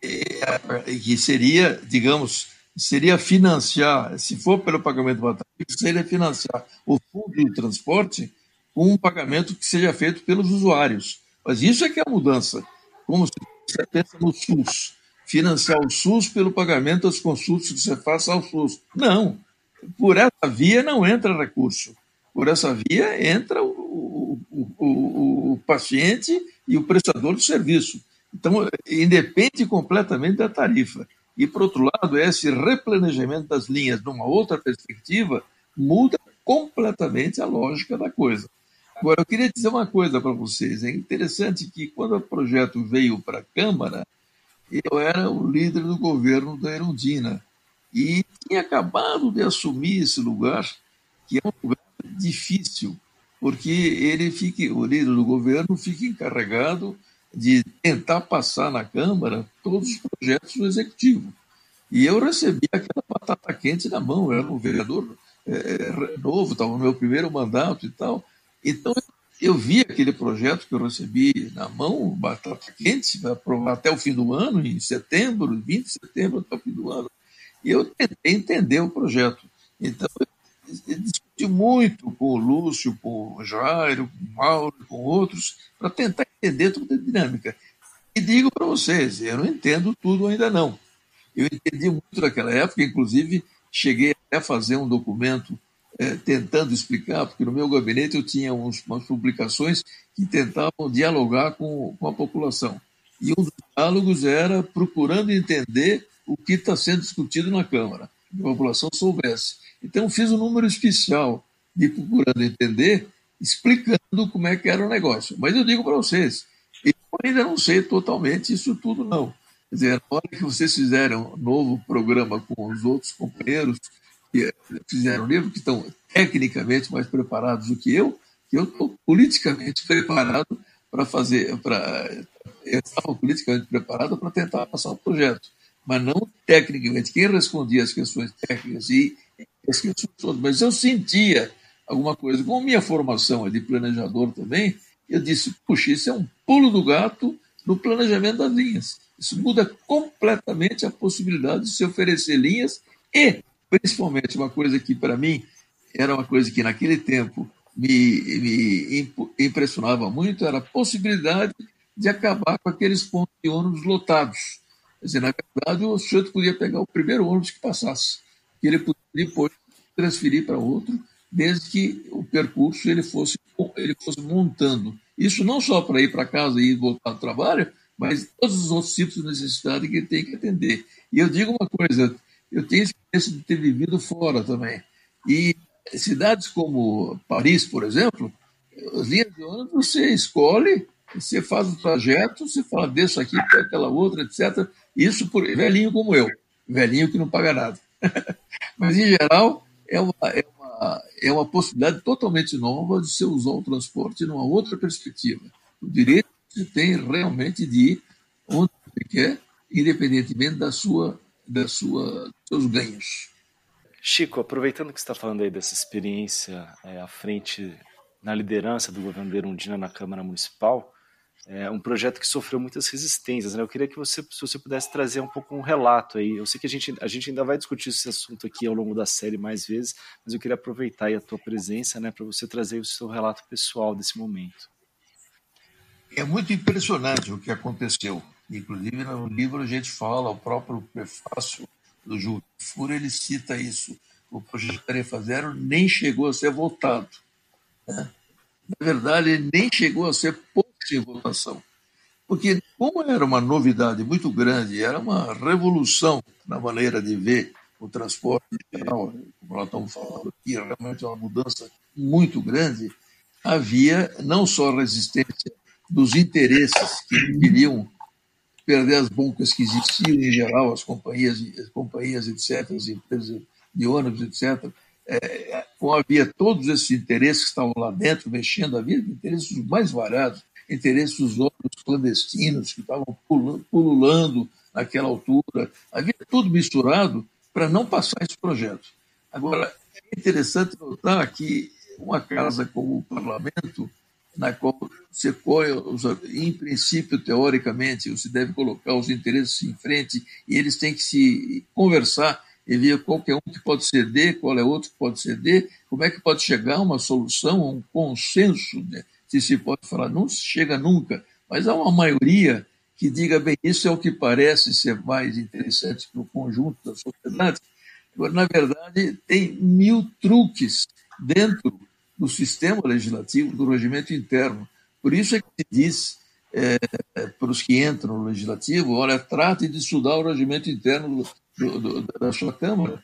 é, que seria, digamos, seria financiar, se for pelo pagamento da tarifa, seria financiar o fundo de transporte com um pagamento que seja feito pelos usuários. Mas isso é que é a mudança. Como você pensa no SUS, financiar o SUS pelo pagamento das consultas que você faça ao SUS. Não, por essa via não entra recurso. Por essa via entra o, o, o, o paciente e o prestador do serviço. Então, independe completamente da tarifa. E, por outro lado, esse replanejamento das linhas numa outra perspectiva muda completamente a lógica da coisa. Agora, eu queria dizer uma coisa para vocês. É interessante que, quando o projeto veio para a Câmara, eu era o líder do governo da Erundina e tinha acabado de assumir esse lugar, que é um lugar difícil, porque ele fica, o líder do governo fica encarregado de tentar passar na Câmara todos os projetos do Executivo. E eu recebi aquela batata quente na mão, eu era um vereador é, novo, estava no meu primeiro mandato e tal. Então, eu vi aquele projeto que eu recebi na mão, batata quente, para aprovar até o fim do ano, em setembro, 20 de setembro até o fim do ano. E eu tentei entender o projeto. Então, eu discuti muito com o Lúcio, com o Jairo, com o Mauro, com outros, para tentar entender toda a dinâmica. E digo para vocês, eu não entendo tudo ainda não. Eu entendi muito naquela época, inclusive cheguei até a fazer um documento é, tentando explicar, porque no meu gabinete eu tinha uns, umas publicações que tentavam dialogar com, com a população. E um dos diálogos era procurando entender o que está sendo discutido na Câmara, que a população soubesse. Então, fiz um número especial de procurando entender, explicando como é que era o negócio. Mas eu digo para vocês, eu ainda não sei totalmente isso tudo, não. Quer dizer, na hora que vocês fizerem um novo programa com os outros companheiros que fizeram o livro, que estão tecnicamente mais preparados do que eu, que eu estou politicamente preparado para fazer, para eu estava politicamente preparado para tentar passar o projeto, mas não tecnicamente. Quem respondia as questões técnicas e as questões todas, mas eu sentia alguma coisa. Com minha formação de planejador também, eu disse, puxa, isso é um pulo do gato no planejamento das linhas. Isso muda completamente a possibilidade de se oferecer linhas e, principalmente, uma coisa que para mim era uma coisa que naquele tempo me, me impressionava muito, era a possibilidade de acabar com aqueles pontos de ônibus lotados. Quer dizer, na verdade, o sujeito podia pegar o primeiro ônibus que passasse, que ele podia depois transferir para outro, desde que o percurso ele fosse, ele fosse montando. Isso não só para ir para casa e voltar ao trabalho, mas todos os outros tipos de necessidade que ele tem que atender. E eu digo uma coisa, eu tenho experiência de ter vivido fora também. E cidades como Paris, por exemplo, as linhas de ônibus você escolhe, você faz o trajeto, você fala, desço aqui para aquela outra, etc. Isso por velhinho como eu, velhinho que não paga nada. Mas, em geral, é uma, é, uma, é uma possibilidade totalmente nova de você usar o transporte numa outra perspectiva. O direito você tem realmente de ir onde você quer, independentemente da sua, da sua, dos seus ganhos. Chico, aproveitando que você está falando aí dessa experiência é, à frente, na liderança do governo de Erundina na Câmara Municipal, é um projeto que sofreu muitas resistências. Né? Eu queria que você, se você pudesse trazer um pouco um relato aí. Eu sei que a gente, a gente ainda vai discutir esse assunto aqui ao longo da série mais vezes, mas eu queria aproveitar a tua presença né, para você trazer o seu relato pessoal desse momento. É muito impressionante o que aconteceu. Inclusive, no livro a gente fala, o próprio prefácio do Júlio Fura, ele cita isso. O projeto Tarefa Zero nem chegou a ser votado. Né? Na verdade, ele nem chegou a ser posto em votação. Porque, como era uma novidade muito grande, era uma revolução na maneira de ver o transporte geral, como nós estamos falando aqui, realmente é uma mudança muito grande, havia não só resistência dos interesses que queriam perder as bancas que existiam em geral, as companhias, as companhias etc., as empresas de ônibus, etc., é, como havia todos esses interesses que estavam lá dentro, mexendo, havia interesses mais variados, interesses dos ônibus clandestinos que estavam pululando naquela altura, havia tudo misturado para não passar esse projeto. Agora, é interessante notar que uma casa como o parlamento na qual você colhe, em princípio, teoricamente, você deve colocar os interesses em frente e eles têm que se conversar e ver qual é um que pode ceder, qual é outro que pode ceder, como é que pode chegar a uma solução, a um consenso, né? se se pode falar, não se chega nunca, mas há uma maioria que diga, bem, isso é o que parece ser mais interessante para o conjunto da sociedade. Agora, na verdade, tem mil truques dentro do sistema legislativo, do regimento interno. Por isso é que se diz é, para os que entram no legislativo, olha, trate de estudar o regimento interno do, do, da sua Câmara,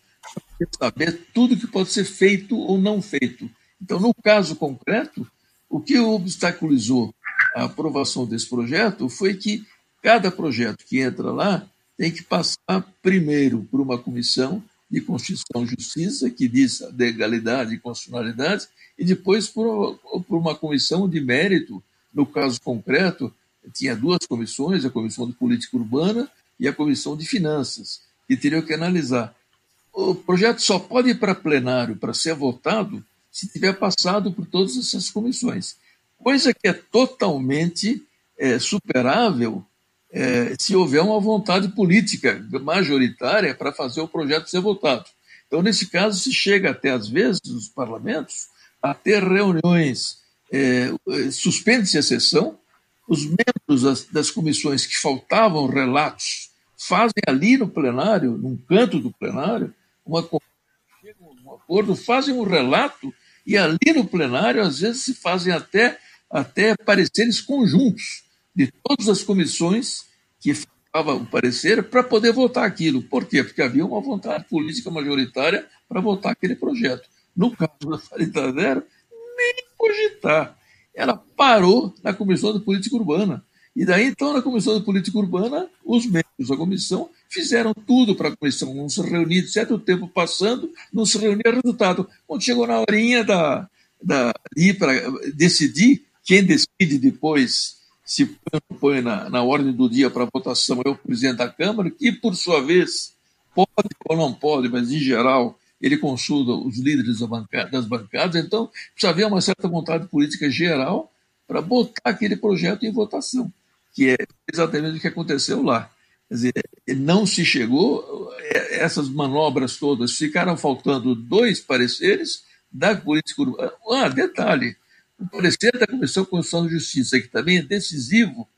para saber tudo que pode ser feito ou não feito. Então, no caso concreto, o que obstaculizou a aprovação desse projeto foi que cada projeto que entra lá tem que passar primeiro por uma comissão de Constituição e Justiça, que diz legalidade e constitucionalidade, e depois por, por uma comissão de mérito, no caso concreto, tinha duas comissões, a Comissão de Política Urbana e a Comissão de Finanças, que teriam que analisar. O projeto só pode ir para plenário para ser votado se tiver passado por todas essas comissões, coisa que é totalmente é, superável é, se houver uma vontade política majoritária para fazer o projeto ser votado. Então, nesse caso, se chega até, às vezes, nos parlamentos, a ter reuniões, é, suspende-se a sessão, os membros das, das, comissões que faltavam relatos fazem ali no plenário, num canto do plenário, uma, um acordo, fazem um relato e ali no plenário, às vezes, se fazem até, até pareceres conjuntos de todas as comissões que faltava o parecer para poder votar aquilo. Por quê? Porque havia uma vontade política majoritária para votar aquele projeto. No caso da Farida Zero, nem cogitar. Ela parou na Comissão de Política Urbana. E daí, então, na Comissão de Política Urbana, os membros da comissão fizeram tudo para a comissão não se reunir, certo tempo passando, não se reunia resultado. Quando chegou na horinha da, da, de ir para decidir, quem decide depois se põe na, na ordem do dia para votação é o presidente da Câmara, que, por sua vez, pode ou não pode, mas em geral ele consulta os líderes das bancadas, então precisa haver uma certa vontade política geral para botar aquele projeto em votação, que é exatamente o que aconteceu lá. Quer dizer, não se chegou, é, essas manobras todas ficaram faltando dois pareceres da política urbana. Ah, detalhe, o parecer da Comissão Constitucional de Justiça, que também é decisivo,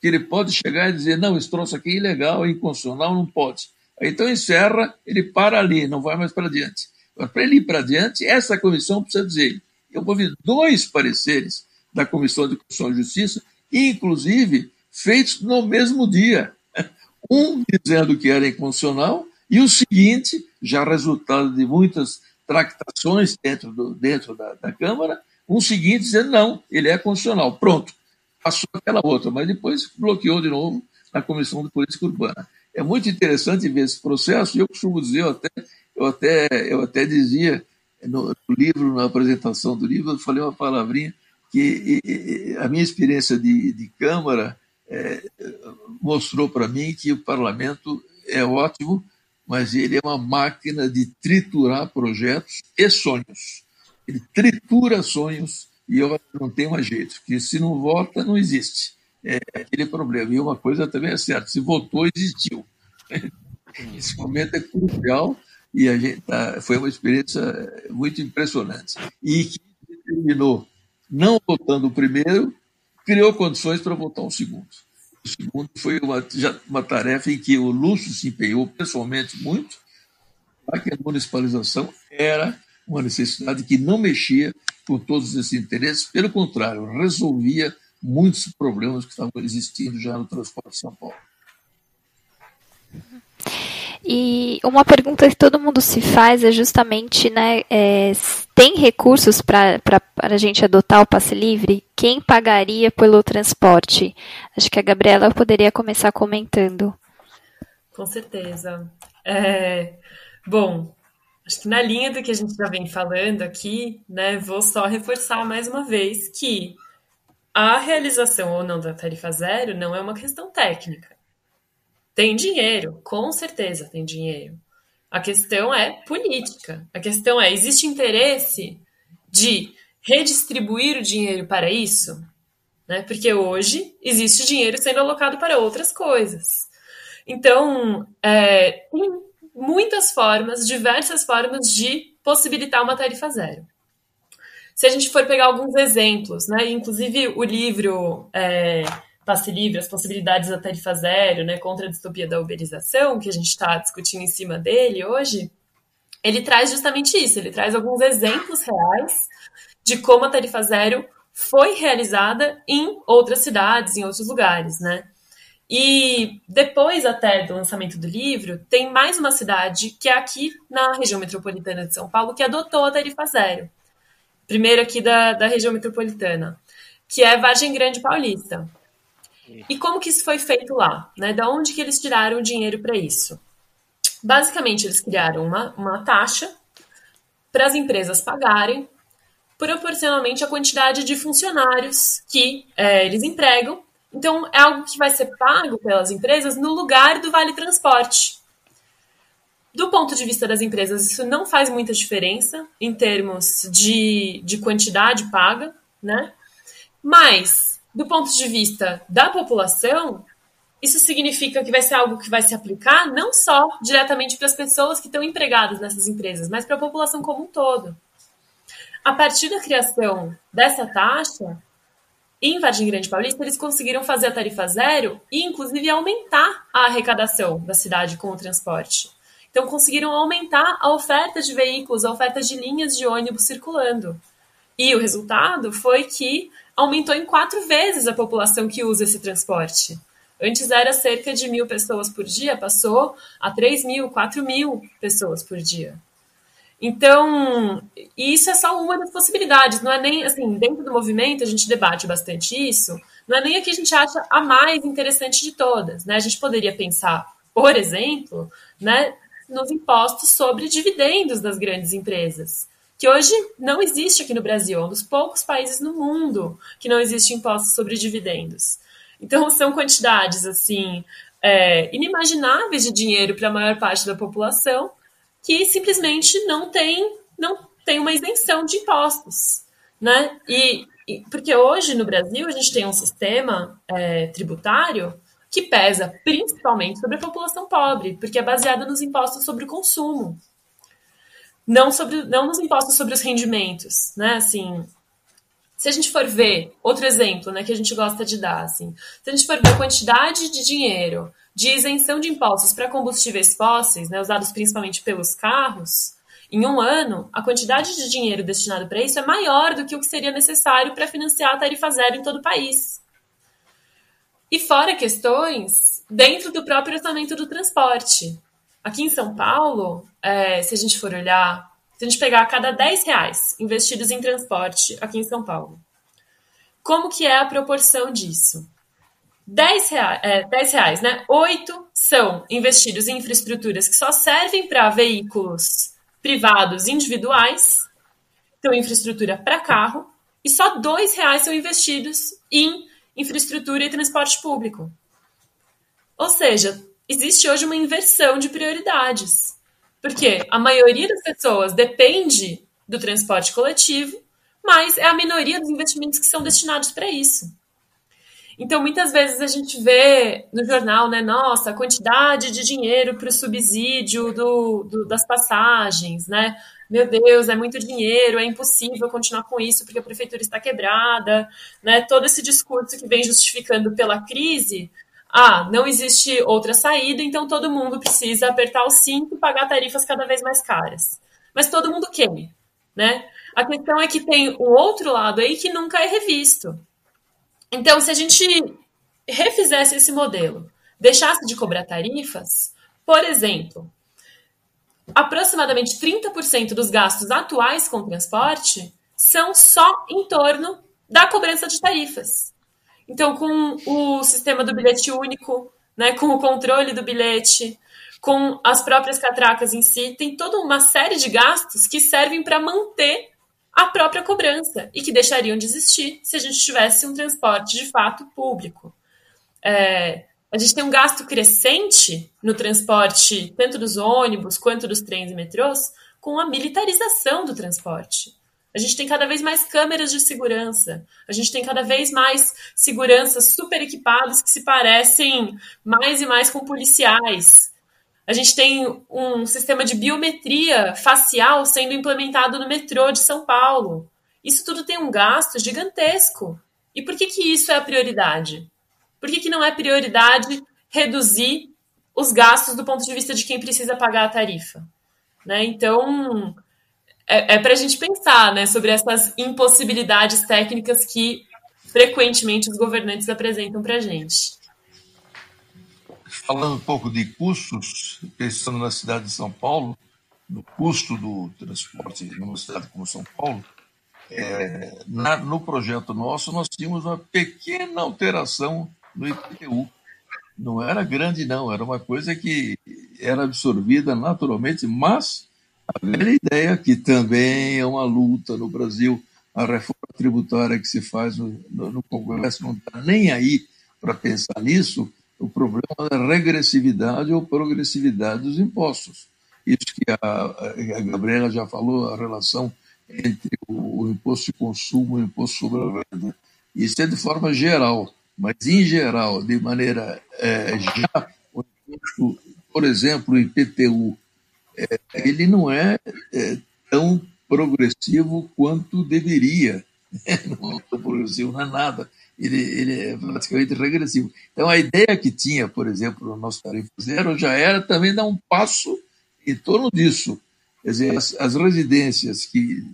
que ele pode chegar e dizer, não, esse troço aqui é ilegal, é inconstitucional, não pode. Então encerra, ele para ali, não vai mais para adiante. Para ele ir para adiante, essa comissão precisa dizer, eu vou ver dois pareceres da Comissão de Constituição e Justiça, inclusive feitos no mesmo dia. Um dizendo que era inconstitucional e o seguinte, já resultado de muitas tractações dentro, do, dentro da, da Câmara, um seguinte dizendo, não, ele é constitucional. Pronto, passou aquela outra, mas depois bloqueou de novo na Comissão de Política Urbana. É muito interessante ver esse processo, e eu costumo dizer, eu até, eu até, eu até dizia no, livro, na apresentação do livro, eu falei uma palavrinha que e, e, a minha experiência de, de Câmara é, mostrou para mim que o parlamento é ótimo, mas ele é uma máquina de triturar projetos e sonhos. Ele tritura sonhos e eu não tem mais jeito, porque se não vota, não existe. É aquele problema. E uma coisa também é certa, se votou, existiu. Esse momento é crucial e a gente tá, foi uma experiência muito impressionante. E que terminou não votando o primeiro, criou condições para votar o segundo. O segundo foi uma, uma tarefa em que o Lúcio se empenhou pessoalmente muito, para que a municipalização era uma necessidade que não mexia com todos esses interesses, pelo contrário, resolvia muitos problemas que estavam existindo já no transporte de São Paulo. E uma pergunta que todo mundo se faz é justamente, né, é, tem recursos para a gente adotar o passe livre? Quem pagaria pelo transporte? Acho que a Gabriela poderia começar comentando. Com certeza. É, bom, acho que na linha do que a gente já vem falando aqui, né, vou só reforçar mais uma vez que a realização ou não da tarifa zero não é uma questão técnica. Tem dinheiro, com certeza tem dinheiro. A questão é política. A questão é: existe interesse de redistribuir o dinheiro para isso? Né? Porque hoje existe dinheiro sendo alocado para outras coisas. Então, é, muitas formas, diversas formas de possibilitar uma tarifa zero. Se a gente for pegar alguns exemplos, né, inclusive o livro é, Passe Livre, as possibilidades da tarifa zero, né, contra a distopia da uberização, que a gente está discutindo em cima dele hoje, ele traz justamente isso, ele traz alguns exemplos reais de como a tarifa zero foi realizada em outras cidades, em outros lugares, né? E depois até do lançamento do livro, tem mais uma cidade que é aqui na região metropolitana de São Paulo que adotou a tarifa zero. Primeiro aqui da, da região metropolitana, que é Vargem Grande Paulista. E como que isso foi feito lá? Né? Da onde que eles tiraram o dinheiro para isso? Basicamente, eles criaram uma, uma taxa para as empresas pagarem proporcionalmente à quantidade de funcionários que é, eles empregam. Então, é algo que vai ser pago pelas empresas no lugar do Vale Transporte. Do ponto de vista das empresas, isso não faz muita diferença em termos de, de quantidade paga, né? Mas, do ponto de vista da população, isso significa que vai ser algo que vai se aplicar não só diretamente para as pessoas que estão empregadas nessas empresas, mas para a população como um todo. A partir da criação dessa taxa, em Vargem Grande Paulista, eles conseguiram fazer a tarifa zero e, inclusive, aumentar a arrecadação da cidade com o transporte. Então, conseguiram aumentar a oferta de veículos, a oferta de linhas de ônibus circulando. E o resultado foi que aumentou em quatro vezes a população que usa esse transporte. Antes era cerca de mil pessoas por dia, passou a 3 mil, 4 mil pessoas por dia. Então, isso é só uma das possibilidades, não é nem assim, dentro do movimento a gente debate bastante isso, não é nem a que a gente acha a mais interessante de todas, né? A gente poderia pensar, por exemplo, né, nos impostos sobre dividendos das grandes empresas, que hoje não existe aqui no Brasil, é um dos poucos países no mundo que não existe imposto sobre dividendos. Então, são quantidades assim é, inimagináveis de dinheiro para a maior parte da população que simplesmente não tem, não tem uma isenção de impostos. Né? E, e porque hoje no Brasil a gente tem um sistema é, tributário que pesa principalmente sobre a população pobre, porque é baseado nos impostos sobre o consumo, não sobre, não nos impostos sobre os rendimentos, né? Assim, se a gente for ver, outro exemplo né, que a gente gosta de dar, assim, se a gente for ver a quantidade de dinheiro de isenção de impostos para combustíveis fósseis, né, usados principalmente pelos carros, em um ano, a quantidade de dinheiro destinado para isso é maior do que o que seria necessário para financiar a tarifa zero em todo o país. E fora questões dentro do próprio orçamento do transporte. Aqui em São Paulo, é, se a gente for olhar se a gente pegar a cada 10 reais investidos em transporte aqui em São Paulo, como que é a proporção disso? 10 reais, é, 10 reais né? 8 são investidos em infraestruturas que só servem para veículos privados individuais, então infraestrutura para carro, e só 2 reais são investidos em infraestrutura e transporte público. Ou seja, existe hoje uma inversão de prioridades. Porque a maioria das pessoas depende do transporte coletivo, mas é a minoria dos investimentos que são destinados para isso. Então, muitas vezes a gente vê no jornal, né, nossa, a quantidade de dinheiro para o subsídio do, do, das passagens, né? Meu Deus, é muito dinheiro, é impossível continuar com isso porque a prefeitura está quebrada, né? Todo esse discurso que vem justificando pela crise, ah, não existe outra saída, então todo mundo precisa apertar o cinto e pagar tarifas cada vez mais caras. Mas todo mundo quer, né? A questão é que tem o outro lado aí que nunca é revisto. Então, se a gente refizesse esse modelo, deixasse de cobrar tarifas, por exemplo, aproximadamente 30% dos gastos atuais com transporte são só em torno da cobrança de tarifas. Então, com o sistema do bilhete único, né, com o controle do bilhete, com as próprias catracas em si, tem toda uma série de gastos que servem para manter a própria cobrança e que deixariam de existir se a gente tivesse um transporte de fato público. É, a gente tem um gasto crescente no transporte, tanto dos ônibus quanto dos trens e metrôs, com a militarização do transporte. A gente tem cada vez mais câmeras de segurança. A gente tem cada vez mais seguranças super equipadas que se parecem mais e mais com policiais. A gente tem um sistema de biometria facial sendo implementado no metrô de São Paulo. Isso tudo tem um gasto gigantesco. E por que, que isso é a prioridade? Por que, que não é prioridade reduzir os gastos do ponto de vista de quem precisa pagar a tarifa? Né? Então, é, é para a gente pensar né, sobre essas impossibilidades técnicas que frequentemente os governantes apresentam para a gente. Falando um pouco de custos, pensando na cidade de São Paulo, no custo do transporte numa cidade como São Paulo, é, na, no projeto nosso nós tínhamos uma pequena alteração no IPTU. Não era grande, não, era uma coisa que era absorvida naturalmente, mas a velha ideia, que também é uma luta no Brasil, a reforma tributária que se faz no, no Congresso não está nem aí para pensar nisso, o problema é regressividade ou progressividade dos impostos. Isso que a, a Gabriela já falou, a relação entre o, o imposto de consumo e o imposto sobre a venda. Isso é de forma geral, mas em geral, de maneira é, já, o imposto, por exemplo, o IPTU, é, ele não é, é tão progressivo quanto deveria. Não é progressivo, não é nada. Ele, ele é praticamente regressivo. Então, a ideia que tinha, por exemplo, no nosso tarifa zero, já era também dar um passo em torno disso. Quer dizer, as, as residências que,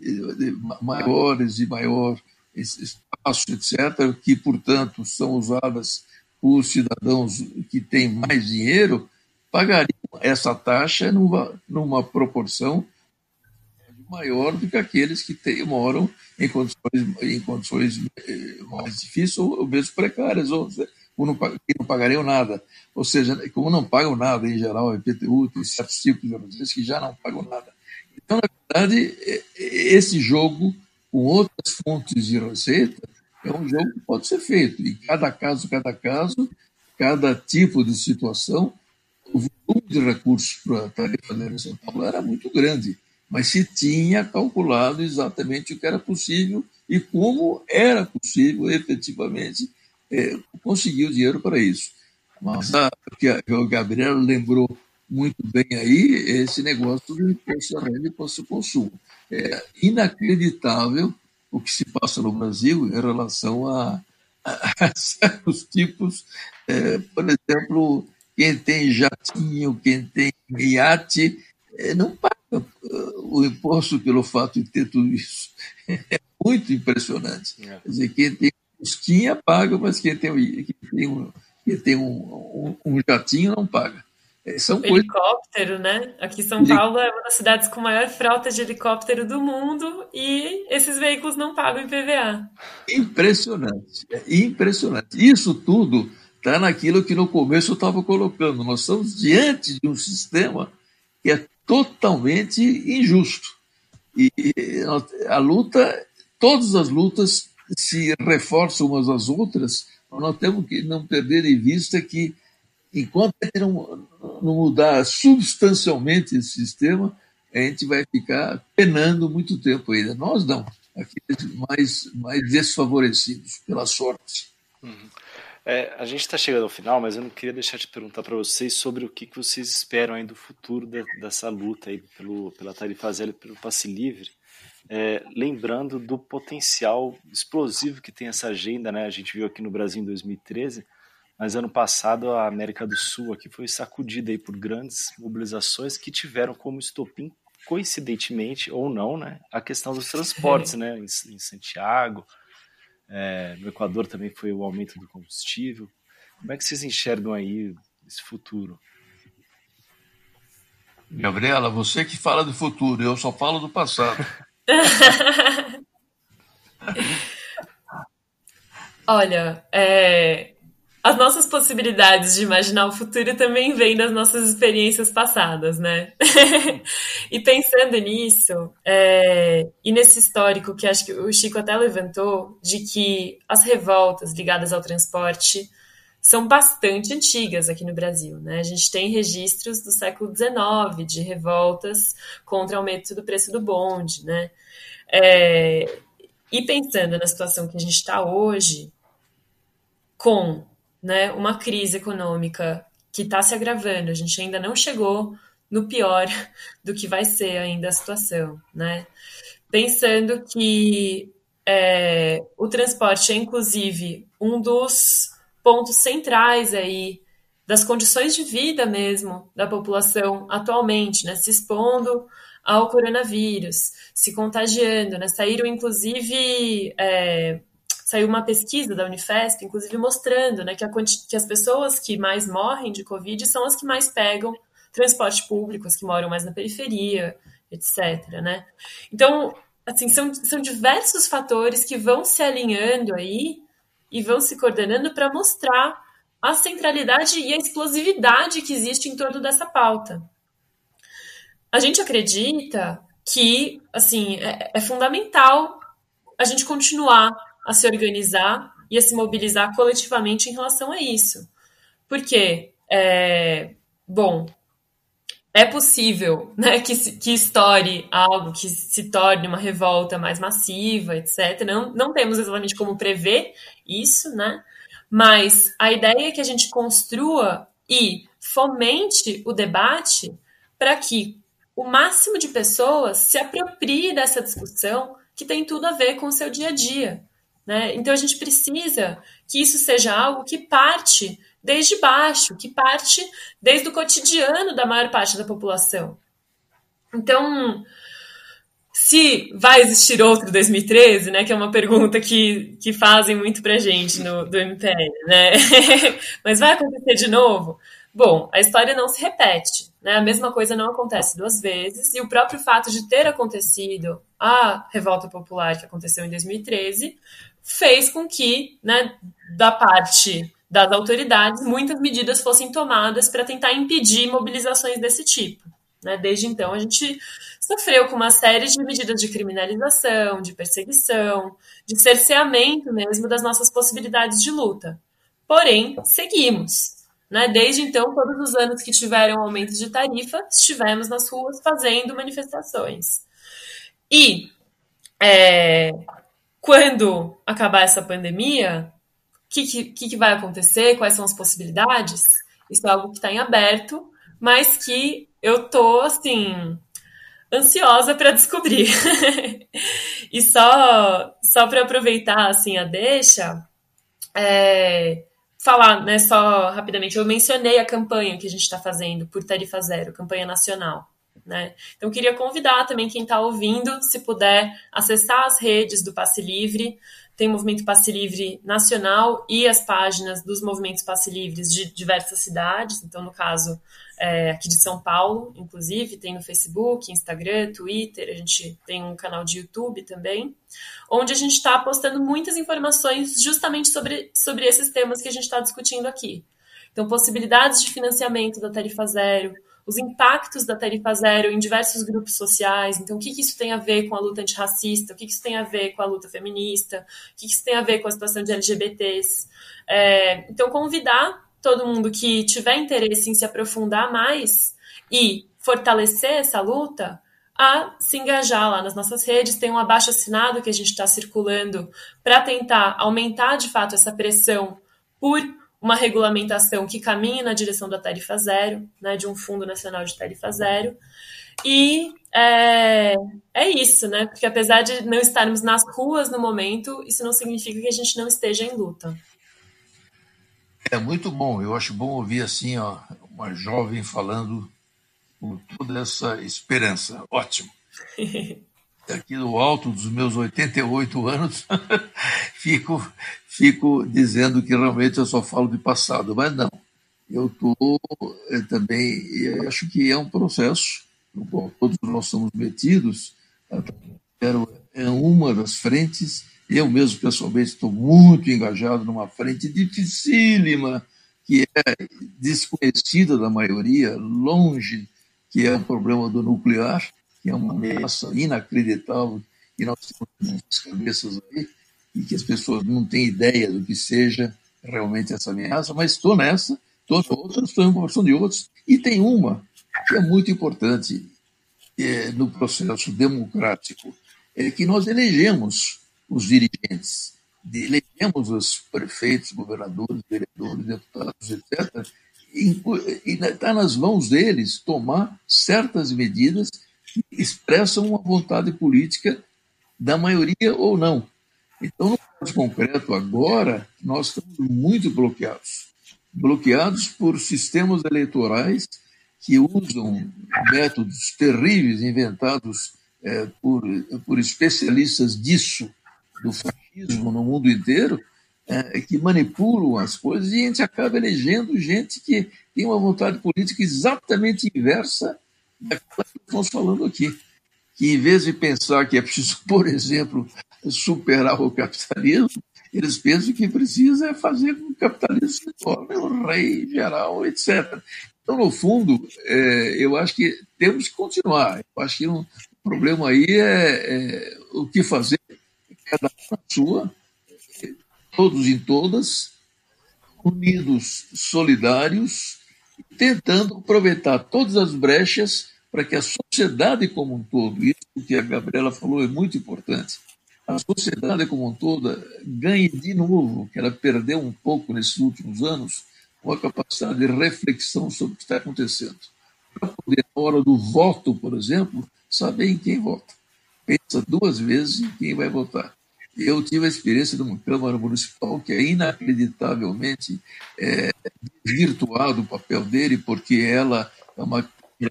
maiores e maior espaço, etc., que, portanto, são usadas por cidadãos que têm mais dinheiro, pagariam essa taxa numa, numa proporção maior do que aqueles que tem, moram em condições, em condições eh, mais difíceis ou, mesmo precárias, ou, ou não, que não pagariam nada. Ou seja, como não pagam nada em geral, IPTU tem certos tipos de organizações que já não pagam nada. Então, na verdade, esse jogo com outras fontes de receita é um jogo que pode ser feito. E cada caso, cada caso, cada tipo de situação, o volume de recursos para a tarifa de São Paulo era muito grande mas se tinha calculado exatamente o que era possível e como era possível efetivamente é, conseguir o dinheiro para isso. Mas a, que a, o Gabriel lembrou muito bem aí esse negócio do imposto à renda e imposto ao consumo. É inacreditável o que se passa no Brasil em relação a, a, a certos tipos, é, por exemplo, quem tem jatinho, quem tem iate, é, não paga o imposto pelo fato de ter tudo isso. É muito impressionante. É. Quer dizer, quem tem cosquinha paga, mas quem tem, quem tem, um, quem tem um, um, um jatinho não paga. É, são helicóptero, coisas... né? Aqui São Paulo é uma das cidades com maior frota de helicóptero do mundo e esses veículos não pagam IPVA. Impressionante, impressionante. Isso tudo está naquilo que no começo eu estava colocando. Nós estamos diante de um sistema que é totalmente injusto. E a luta, todas as lutas se reforçam umas às outras, nós temos que não perder de vista que, enquanto não, não mudar substancialmente esse sistema, a gente vai ficar penando muito tempo ainda. Nós não, aqueles mais, mais desfavorecidos, pela sorte. Uhum. É, a gente está chegando ao final, mas eu não queria deixar de perguntar para vocês sobre o que, que vocês esperam aí do futuro de, dessa luta aí pelo, pela tarifa zero e pelo passe livre. É, lembrando do potencial explosivo que tem essa agenda, né? A gente viu aqui no Brasil em 2013, mas ano passado a América do Sul aqui foi sacudida aí por grandes mobilizações que tiveram como estopim, coincidentemente ou não, né, a questão dos transportes, né, em, em Santiago, é, no Equador também foi o aumento do combustível. Como é que vocês enxergam aí esse futuro? Gabriela, você que fala do futuro, eu só falo do passado. Olha, é, as nossas possibilidades de imaginar o futuro também vêm das nossas experiências passadas, né? e pensando nisso, é, e nesse histórico que acho que o Chico até levantou, de que as revoltas ligadas ao transporte são bastante antigas aqui no Brasil, né? A gente tem registros do século XIX de revoltas contra o aumento do preço do bonde, né? É, e pensando na situação que a gente está hoje, com né, uma crise econômica que está se agravando. A gente ainda não chegou no pior do que vai ser ainda a situação, né? Pensando que é, o transporte é, inclusive, um dos pontos centrais aí das condições de vida mesmo da população atualmente, né? Se expondo ao coronavírus, se contagiando, né? Saíram, inclusive, é, saiu uma pesquisa da Unifesp, inclusive mostrando né, que, a, que as pessoas que mais morrem de Covid são as que mais pegam transporte público, as que moram mais na periferia, etc. Né? Então, assim, são, são diversos fatores que vão se alinhando aí e vão se coordenando para mostrar a centralidade e a explosividade que existe em torno dessa pauta. A gente acredita que, assim, é, é fundamental a gente continuar a se organizar e a se mobilizar coletivamente em relação a isso. Porque, é, bom, é possível né, que, que estoure algo, que se torne uma revolta mais massiva, etc. Não, não temos exatamente como prever isso, né? Mas a ideia é que a gente construa e fomente o debate para que o máximo de pessoas se aproprie dessa discussão que tem tudo a ver com o seu dia a dia. Né? Então a gente precisa que isso seja algo que parte desde baixo, que parte desde o cotidiano da maior parte da população. Então, se vai existir outro 2013, né, que é uma pergunta que, que fazem muito pra gente no, do MPL, né? Mas vai acontecer de novo? Bom, a história não se repete, né? A mesma coisa não acontece duas vezes, e o próprio fato de ter acontecido a revolta popular que aconteceu em 2013 fez com que, né, da parte das autoridades, muitas medidas fossem tomadas para tentar impedir mobilizações desse tipo. Né? Desde então, a gente sofreu com uma série de medidas de criminalização, de perseguição, de cerceamento mesmo das nossas possibilidades de luta. Porém, seguimos. Né? Desde então, todos os anos que tiveram aumentos de tarifa, estivemos nas ruas fazendo manifestações. E é, quando acabar essa pandemia, o que, que, que vai acontecer? Quais são as possibilidades? Isso é algo que está em aberto, mas que eu tô assim ansiosa para descobrir. e só só para aproveitar assim a deixa, é, falar, né, só rapidamente, eu mencionei a campanha que a gente está fazendo por tarifa zero, campanha nacional. Né? Então, queria convidar também quem está ouvindo, se puder acessar as redes do Passe Livre, tem o Movimento Passe Livre Nacional e as páginas dos movimentos Passe Livres de diversas cidades, então, no caso, é, aqui de São Paulo, inclusive, tem no Facebook, Instagram, Twitter, a gente tem um canal de YouTube também, onde a gente está postando muitas informações justamente sobre, sobre esses temas que a gente está discutindo aqui. Então, possibilidades de financiamento da tarifa zero, os impactos da tarifa zero em diversos grupos sociais. Então, o que, que isso tem a ver com a luta antirracista? O que, que isso tem a ver com a luta feminista? O que, que isso tem a ver com a situação de LGBTs? É, então, convidar todo mundo que tiver interesse em se aprofundar mais e fortalecer essa luta a se engajar lá nas nossas redes. Tem um abaixo assinado que a gente está circulando para tentar aumentar de fato essa pressão por uma regulamentação que caminhe na direção da tarifa zero, né, de um Fundo Nacional de Tarifa Zero. E é, é isso, né? Porque apesar de não estarmos nas ruas no momento, isso não significa que a gente não esteja em luta. É muito bom, eu acho bom ouvir assim, ó, uma jovem falando com toda essa esperança. Ótimo. Aqui no alto dos meus 88 anos, fico fico dizendo que realmente eu só falo de passado, mas não. Eu estou eh, também, acho que é um processo no qual todos nós estamos metidos, é uma das frentes. Eu mesmo, pessoalmente, estou muito engajado numa frente dificílima, que é desconhecida da maioria, longe, que é o problema do nuclear, que é uma ameaça inacreditável, e nós temos nas cabeças aí, e que as pessoas não têm ideia do que seja realmente essa ameaça, mas estou nessa, estou em outras, estou em proporção de outras, e tem uma que é muito importante é, no processo democrático, é que nós elegemos os dirigentes, elegemos os prefeitos, governadores, vereadores, deputados, etc., está nas mãos deles tomar certas medidas que expressam uma vontade política da maioria ou não. Então, no caso concreto, agora, nós estamos muito bloqueados bloqueados por sistemas eleitorais que usam métodos terríveis inventados é, por, por especialistas disso, do fascismo no mundo inteiro, é, que manipulam as coisas e a gente acaba elegendo gente que tem uma vontade política exatamente inversa estamos falando aqui. Que em vez de pensar que é preciso, por exemplo, superar o capitalismo, eles pensam que precisa fazer com que o capitalismo se torne o rei geral, etc. Então, no fundo, é, eu acho que temos que continuar. Eu acho que o um problema aí é, é, o que fazer, cada um na sua, todos e todas, unidos, solidários, tentando aproveitar todas as brechas para que a sociedade como um todo, isso que a Gabriela falou é muito importante, a sociedade como um todo ganhe de novo, que ela perdeu um pouco nesses últimos anos, uma capacidade de reflexão sobre o que está acontecendo. Para poder, na hora do voto, por exemplo, saber em quem vota. Pensa duas vezes em quem vai votar. Eu tive a experiência de uma Câmara Municipal que é inacreditavelmente é, virtuado o papel dele, porque ela é uma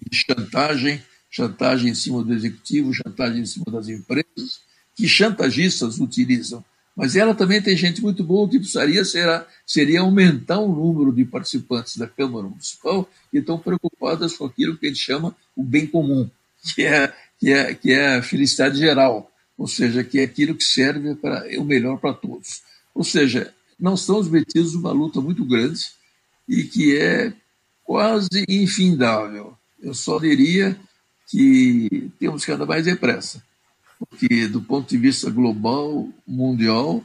chantagem, chantagem em cima do executivo, chantagem em cima das empresas, que chantagistas utilizam. Mas ela também tem gente muito boa que precisaria ser, seria aumentar o número de participantes da Câmara Municipal que estão preocupadas com aquilo que a gente chama o bem comum, que é, que é, que é a felicidade geral, ou seja, que é aquilo que serve para o melhor para todos. Ou seja, não estamos metidos numa luta muito grande e que é quase infindável. Eu só diria que temos que andar mais depressa porque, do ponto de vista global, mundial,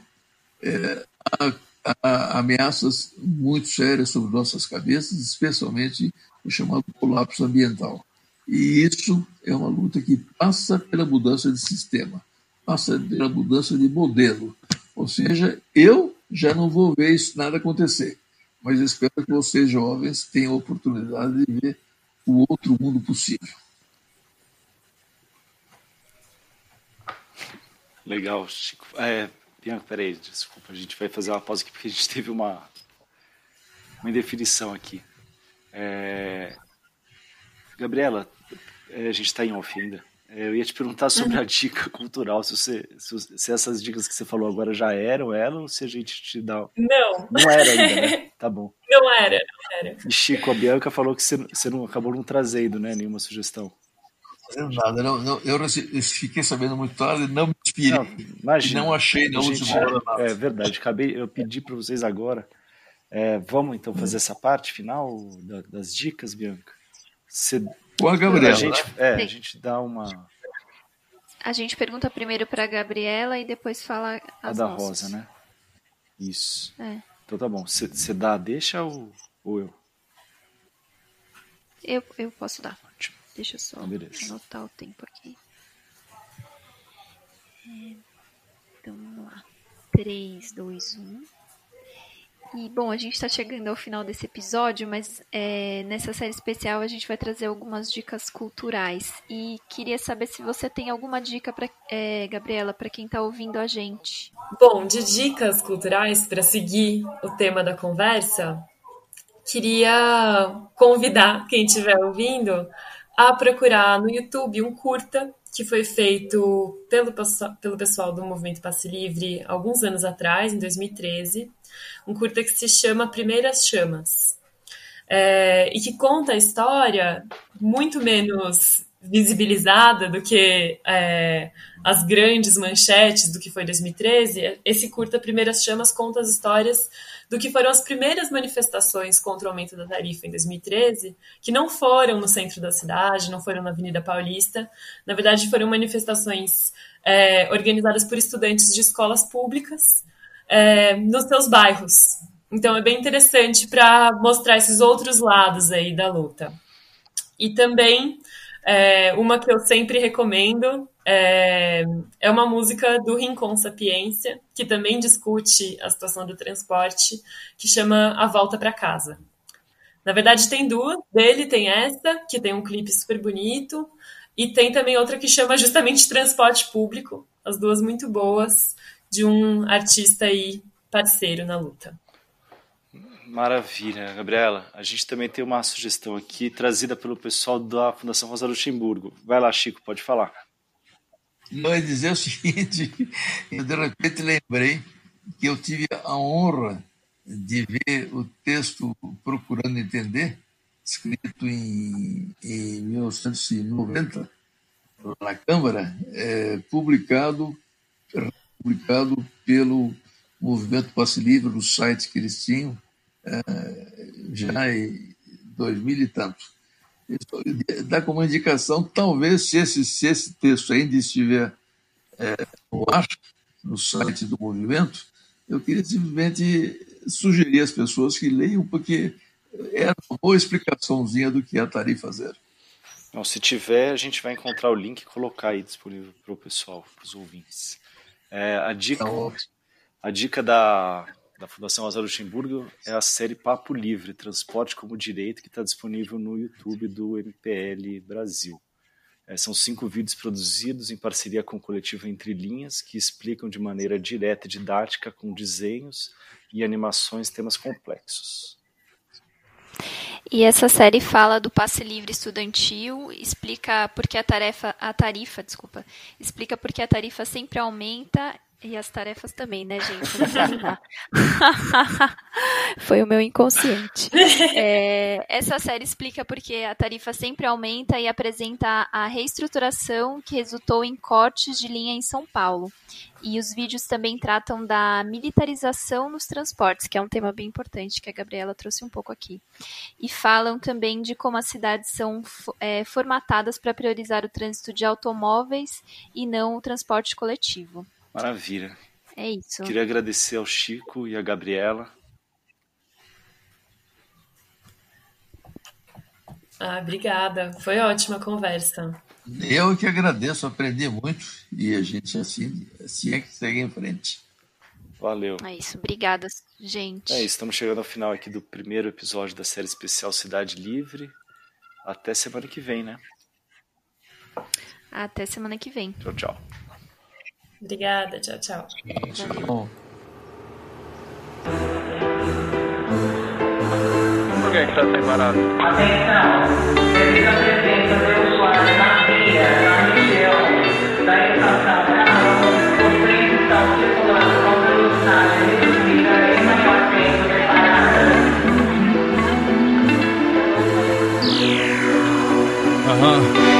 é, há, há, ameaças muito sérias sobre nossas cabeças, especialmente o chamado colapso ambiental. E isso é uma luta que passa pela mudança de sistema, passa pela mudança de modelo. Ou seja, eu já não vou ver isso nada acontecer, mas espero que vocês jovens tenham a oportunidade de ver o outro mundo possível. Legal, Chico. É, Bianca, peraí, desculpa, a gente vai fazer uma pausa aqui porque a gente teve uma, uma indefinição aqui. É... Gabriela, é, a gente está em off ainda. É, eu ia te perguntar sobre a dica cultural, se, você, se, se, essas dicas que você falou agora já eram ela ou se a gente te dá. Não. Não era ainda, né? Tá bom. Não era, não era. E Chico, a Bianca falou que você, você não acabou não trazendo, né? Nenhuma sugestão fazendo nada. Não, não, eu fiquei sabendo muito tarde, não me inspirei. Não, imagina, não achei na última hora nada. É verdade, acabei, eu pedi para vocês agora. É, vamos então fazer essa parte final da, das dicas, Bianca? Você, Com a Gabriela. A gente, né? é, a gente dá uma. A gente pergunta primeiro para a Gabriela e depois fala as A da nossas. Rosa, né? Isso. É. Então tá bom. Você dá, deixa ou, ou eu? eu? Eu posso dar. Ótimo. Deixa eu só Beleza. anotar o tempo aqui. Então vamos lá. 3, 2, 1. E bom, a gente está chegando ao final desse episódio, mas é, nessa série especial a gente vai trazer algumas dicas culturais. E queria saber se você tem alguma dica, pra, é, Gabriela, para quem está ouvindo a gente. Bom, de dicas culturais para seguir o tema da conversa, queria convidar quem estiver ouvindo a procurar no YouTube um curta que foi feito pelo, pelo pessoal do Movimento Passe Livre alguns anos atrás, em 2013. Um curta que se chama Primeiras Chamas. É, e que conta a história muito menos visibilizada do que é, as grandes manchetes do que foi 2013. Esse curta Primeiras Chamas conta as histórias do que foram as primeiras manifestações contra o aumento da tarifa em 2013, que não foram no centro da cidade, não foram na Avenida Paulista, na verdade foram manifestações é, organizadas por estudantes de escolas públicas é, nos seus bairros. Então é bem interessante para mostrar esses outros lados aí da luta. E também é, uma que eu sempre recomendo é, é uma música do Rincon Sapiência, que também discute a situação do transporte, que chama A Volta para Casa. Na verdade, tem duas. Dele tem essa, que tem um clipe super bonito, e tem também outra que chama justamente Transporte Público. As duas muito boas, de um artista aí parceiro na luta. Maravilha, Gabriela. A gente também tem uma sugestão aqui trazida pelo pessoal da Fundação Rosa Luxemburgo. Vai lá, Chico, pode falar. Ia dizer o seguinte: eu de repente lembrei que eu tive a honra de ver o texto Procurando Entender, escrito em, em 1990 na Câmara, é, publicado, publicado pelo Movimento Passe Livre, no site que eles tinham, já em 2000 e tanto. Dá como indicação, talvez, se esse, se esse texto ainda estiver é, no ar, no site do movimento, eu queria simplesmente sugerir às pessoas que leiam, porque é uma boa explicaçãozinha do que é a tarifa zero. Não, se tiver, a gente vai encontrar o link e colocar aí disponível para o pessoal, para os ouvintes. É, a dica, tá a dica da, da Fundação Rosa Luxemburgo é a série Papo Livre, Transporte como Direito, que está disponível no YouTube do MPL Brasil. É, são cinco vídeos produzidos em parceria com o coletivo Entre Linhas, que explicam de maneira direta e didática, com desenhos e animações, temas complexos. E essa série fala do passe livre estudantil, explica porque a tarefa, a tarifa, desculpa, explica porque a tarifa sempre aumenta e as tarefas também, né, gente? Foi o meu inconsciente. É, essa série explica porque a tarifa sempre aumenta e apresenta a reestruturação que resultou em cortes de linha em São Paulo. E os vídeos também tratam da militarização nos transportes, que é um tema bem importante que a Gabriela trouxe um pouco aqui. E falam também de como as cidades são é, formatadas para priorizar o trânsito de automóveis e não o transporte coletivo. Maravilha. É isso. Queria agradecer ao Chico e à Gabriela. Ah, obrigada. Foi ótima a conversa. Eu que agradeço, aprendi muito e a gente assim, assim é que segue em frente. Valeu. É isso, obrigada, gente. É isso, estamos chegando ao final aqui do primeiro episódio da série especial Cidade Livre. Até semana que vem, né? Até semana que vem. Tchau, tchau. Obrigada, tchau, tchau. Tchau. Por que está separado? Atenção, devido à presença de usuários na via, na região da estação Carrão, os trens estão circulando com velocidade reduzida em maior tempo de parada. Aham,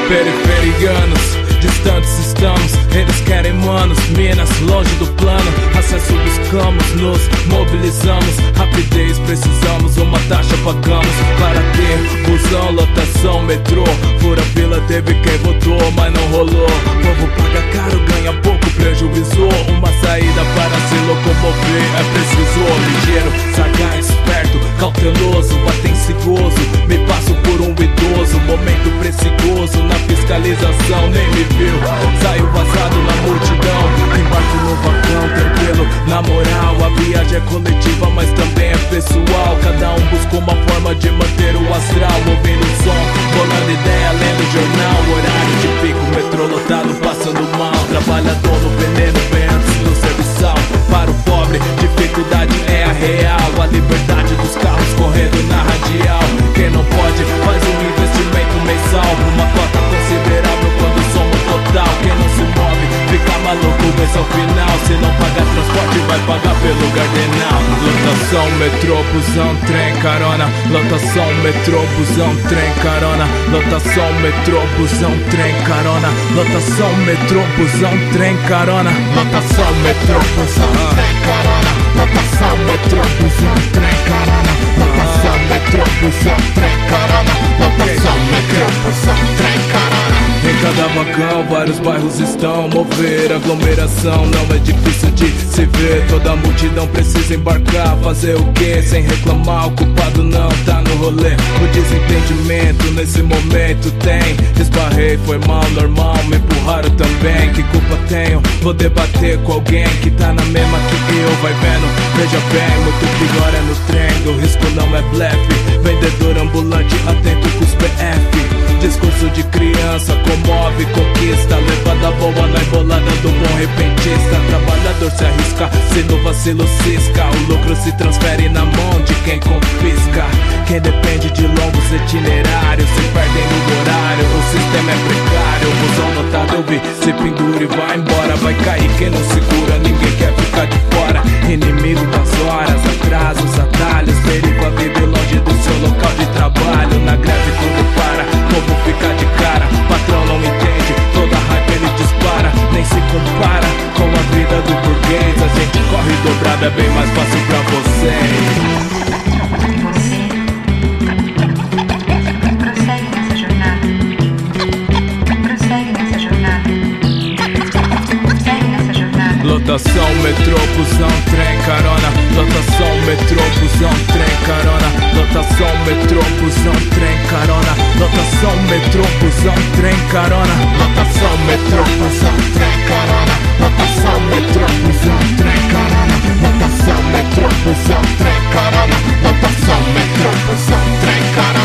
periferianos distantes estamos Eles querem manos, minas, longe do plano. Acesso buscamos, nos mobilizamos. Rapidez precisamos, uma taxa pagamos. Para ter busão, lotação, metrô. Fura fila teve quem votou, mas não rolou. Povo paga caro, ganha pouco prejuízo Uma saída para se locomover É preciso ligeiro, sagaz, esperto, cauteloso Atencioso, me passo por um idoso Momento precioso na fiscalização Nem me viu. Saiu vazado na multidão. Embarco no vagão, tranquilo Na moral, a viagem é coletiva Mas também é pessoal. Cada um busca uma forma de manter o astral. Ouvindo o som, bolando ideia, lendo jornal. Horário de pico, metrô lotado, passando mal. Trabalhador no veneno, bem antes do serviçal. Para o pobre, dificuldade é a real. A liberdade dos carros correndo na radial. Quem não pode, faz um investimento mensal. Uma cota considerável quando somos total maluco, final Se não pagar transporte, vai pagar pelo Lotação, metrô, busão, trem, carona. Lotação, metrô, busão, trem, carona. Lotação, metrô, busão, trem, carona. Lotação, metrô, busão, trem, carona. Lotação, metrô, busão, trem, carona. Lotação, metrô, busão, trem, carona. Lotação, metrô, busão, trem, carona. Lotação, metrô, busão, trem, carona cada vagão, vários bairros estão mover aglomeração. Não é difícil de se ver. Toda multidão precisa embarcar. Fazer o que sem reclamar? O culpado não tá no rolê. O desentendimento nesse momento tem. Esbarrei, foi mal, normal. Me empurraram também. Que culpa tenho. Vou debater com alguém que tá na mesma que eu. Vai vendo, veja bem, muito pior é no trem. O risco não é blefe. Vendedor ambulante, atento com os PF. Discurso de criança, comove, conquista. Levada boa na embolada do bom repentista. Trabalhador se arrisca, se no vacilo cisca. O lucro se transfere na mão de quem confisca. Quem depende de longos itinerários se perdem no horário. O sistema é precário. O busão notado eu vi, se pendura e vai embora. Vai cair quem não segura, ninguém quer ficar de fora. Inimigo das horas, atrasos, atalhos. Perigo a viver longe do seu local de trabalho. Na greve tudo para, povo fica de cara. Patrão não entende, toda raiva ele dispara. Nem se compara com a vida do burguês. A gente corre dobrado, é bem mais fácil pra vocês. Lotação, metrô, busão, trem, carona. Lotação, metrô, busão, trem, carona. Lotação, metrô, busão, trem, carona. Lotação, metrô, busão, trem, carona. Lotação, metrô, busão, trem, carona. Lotação, metrô, busão, trem, carona. Lotação, metrô, busão, trem, carona. Lotação, metrô, busão, trem, carona.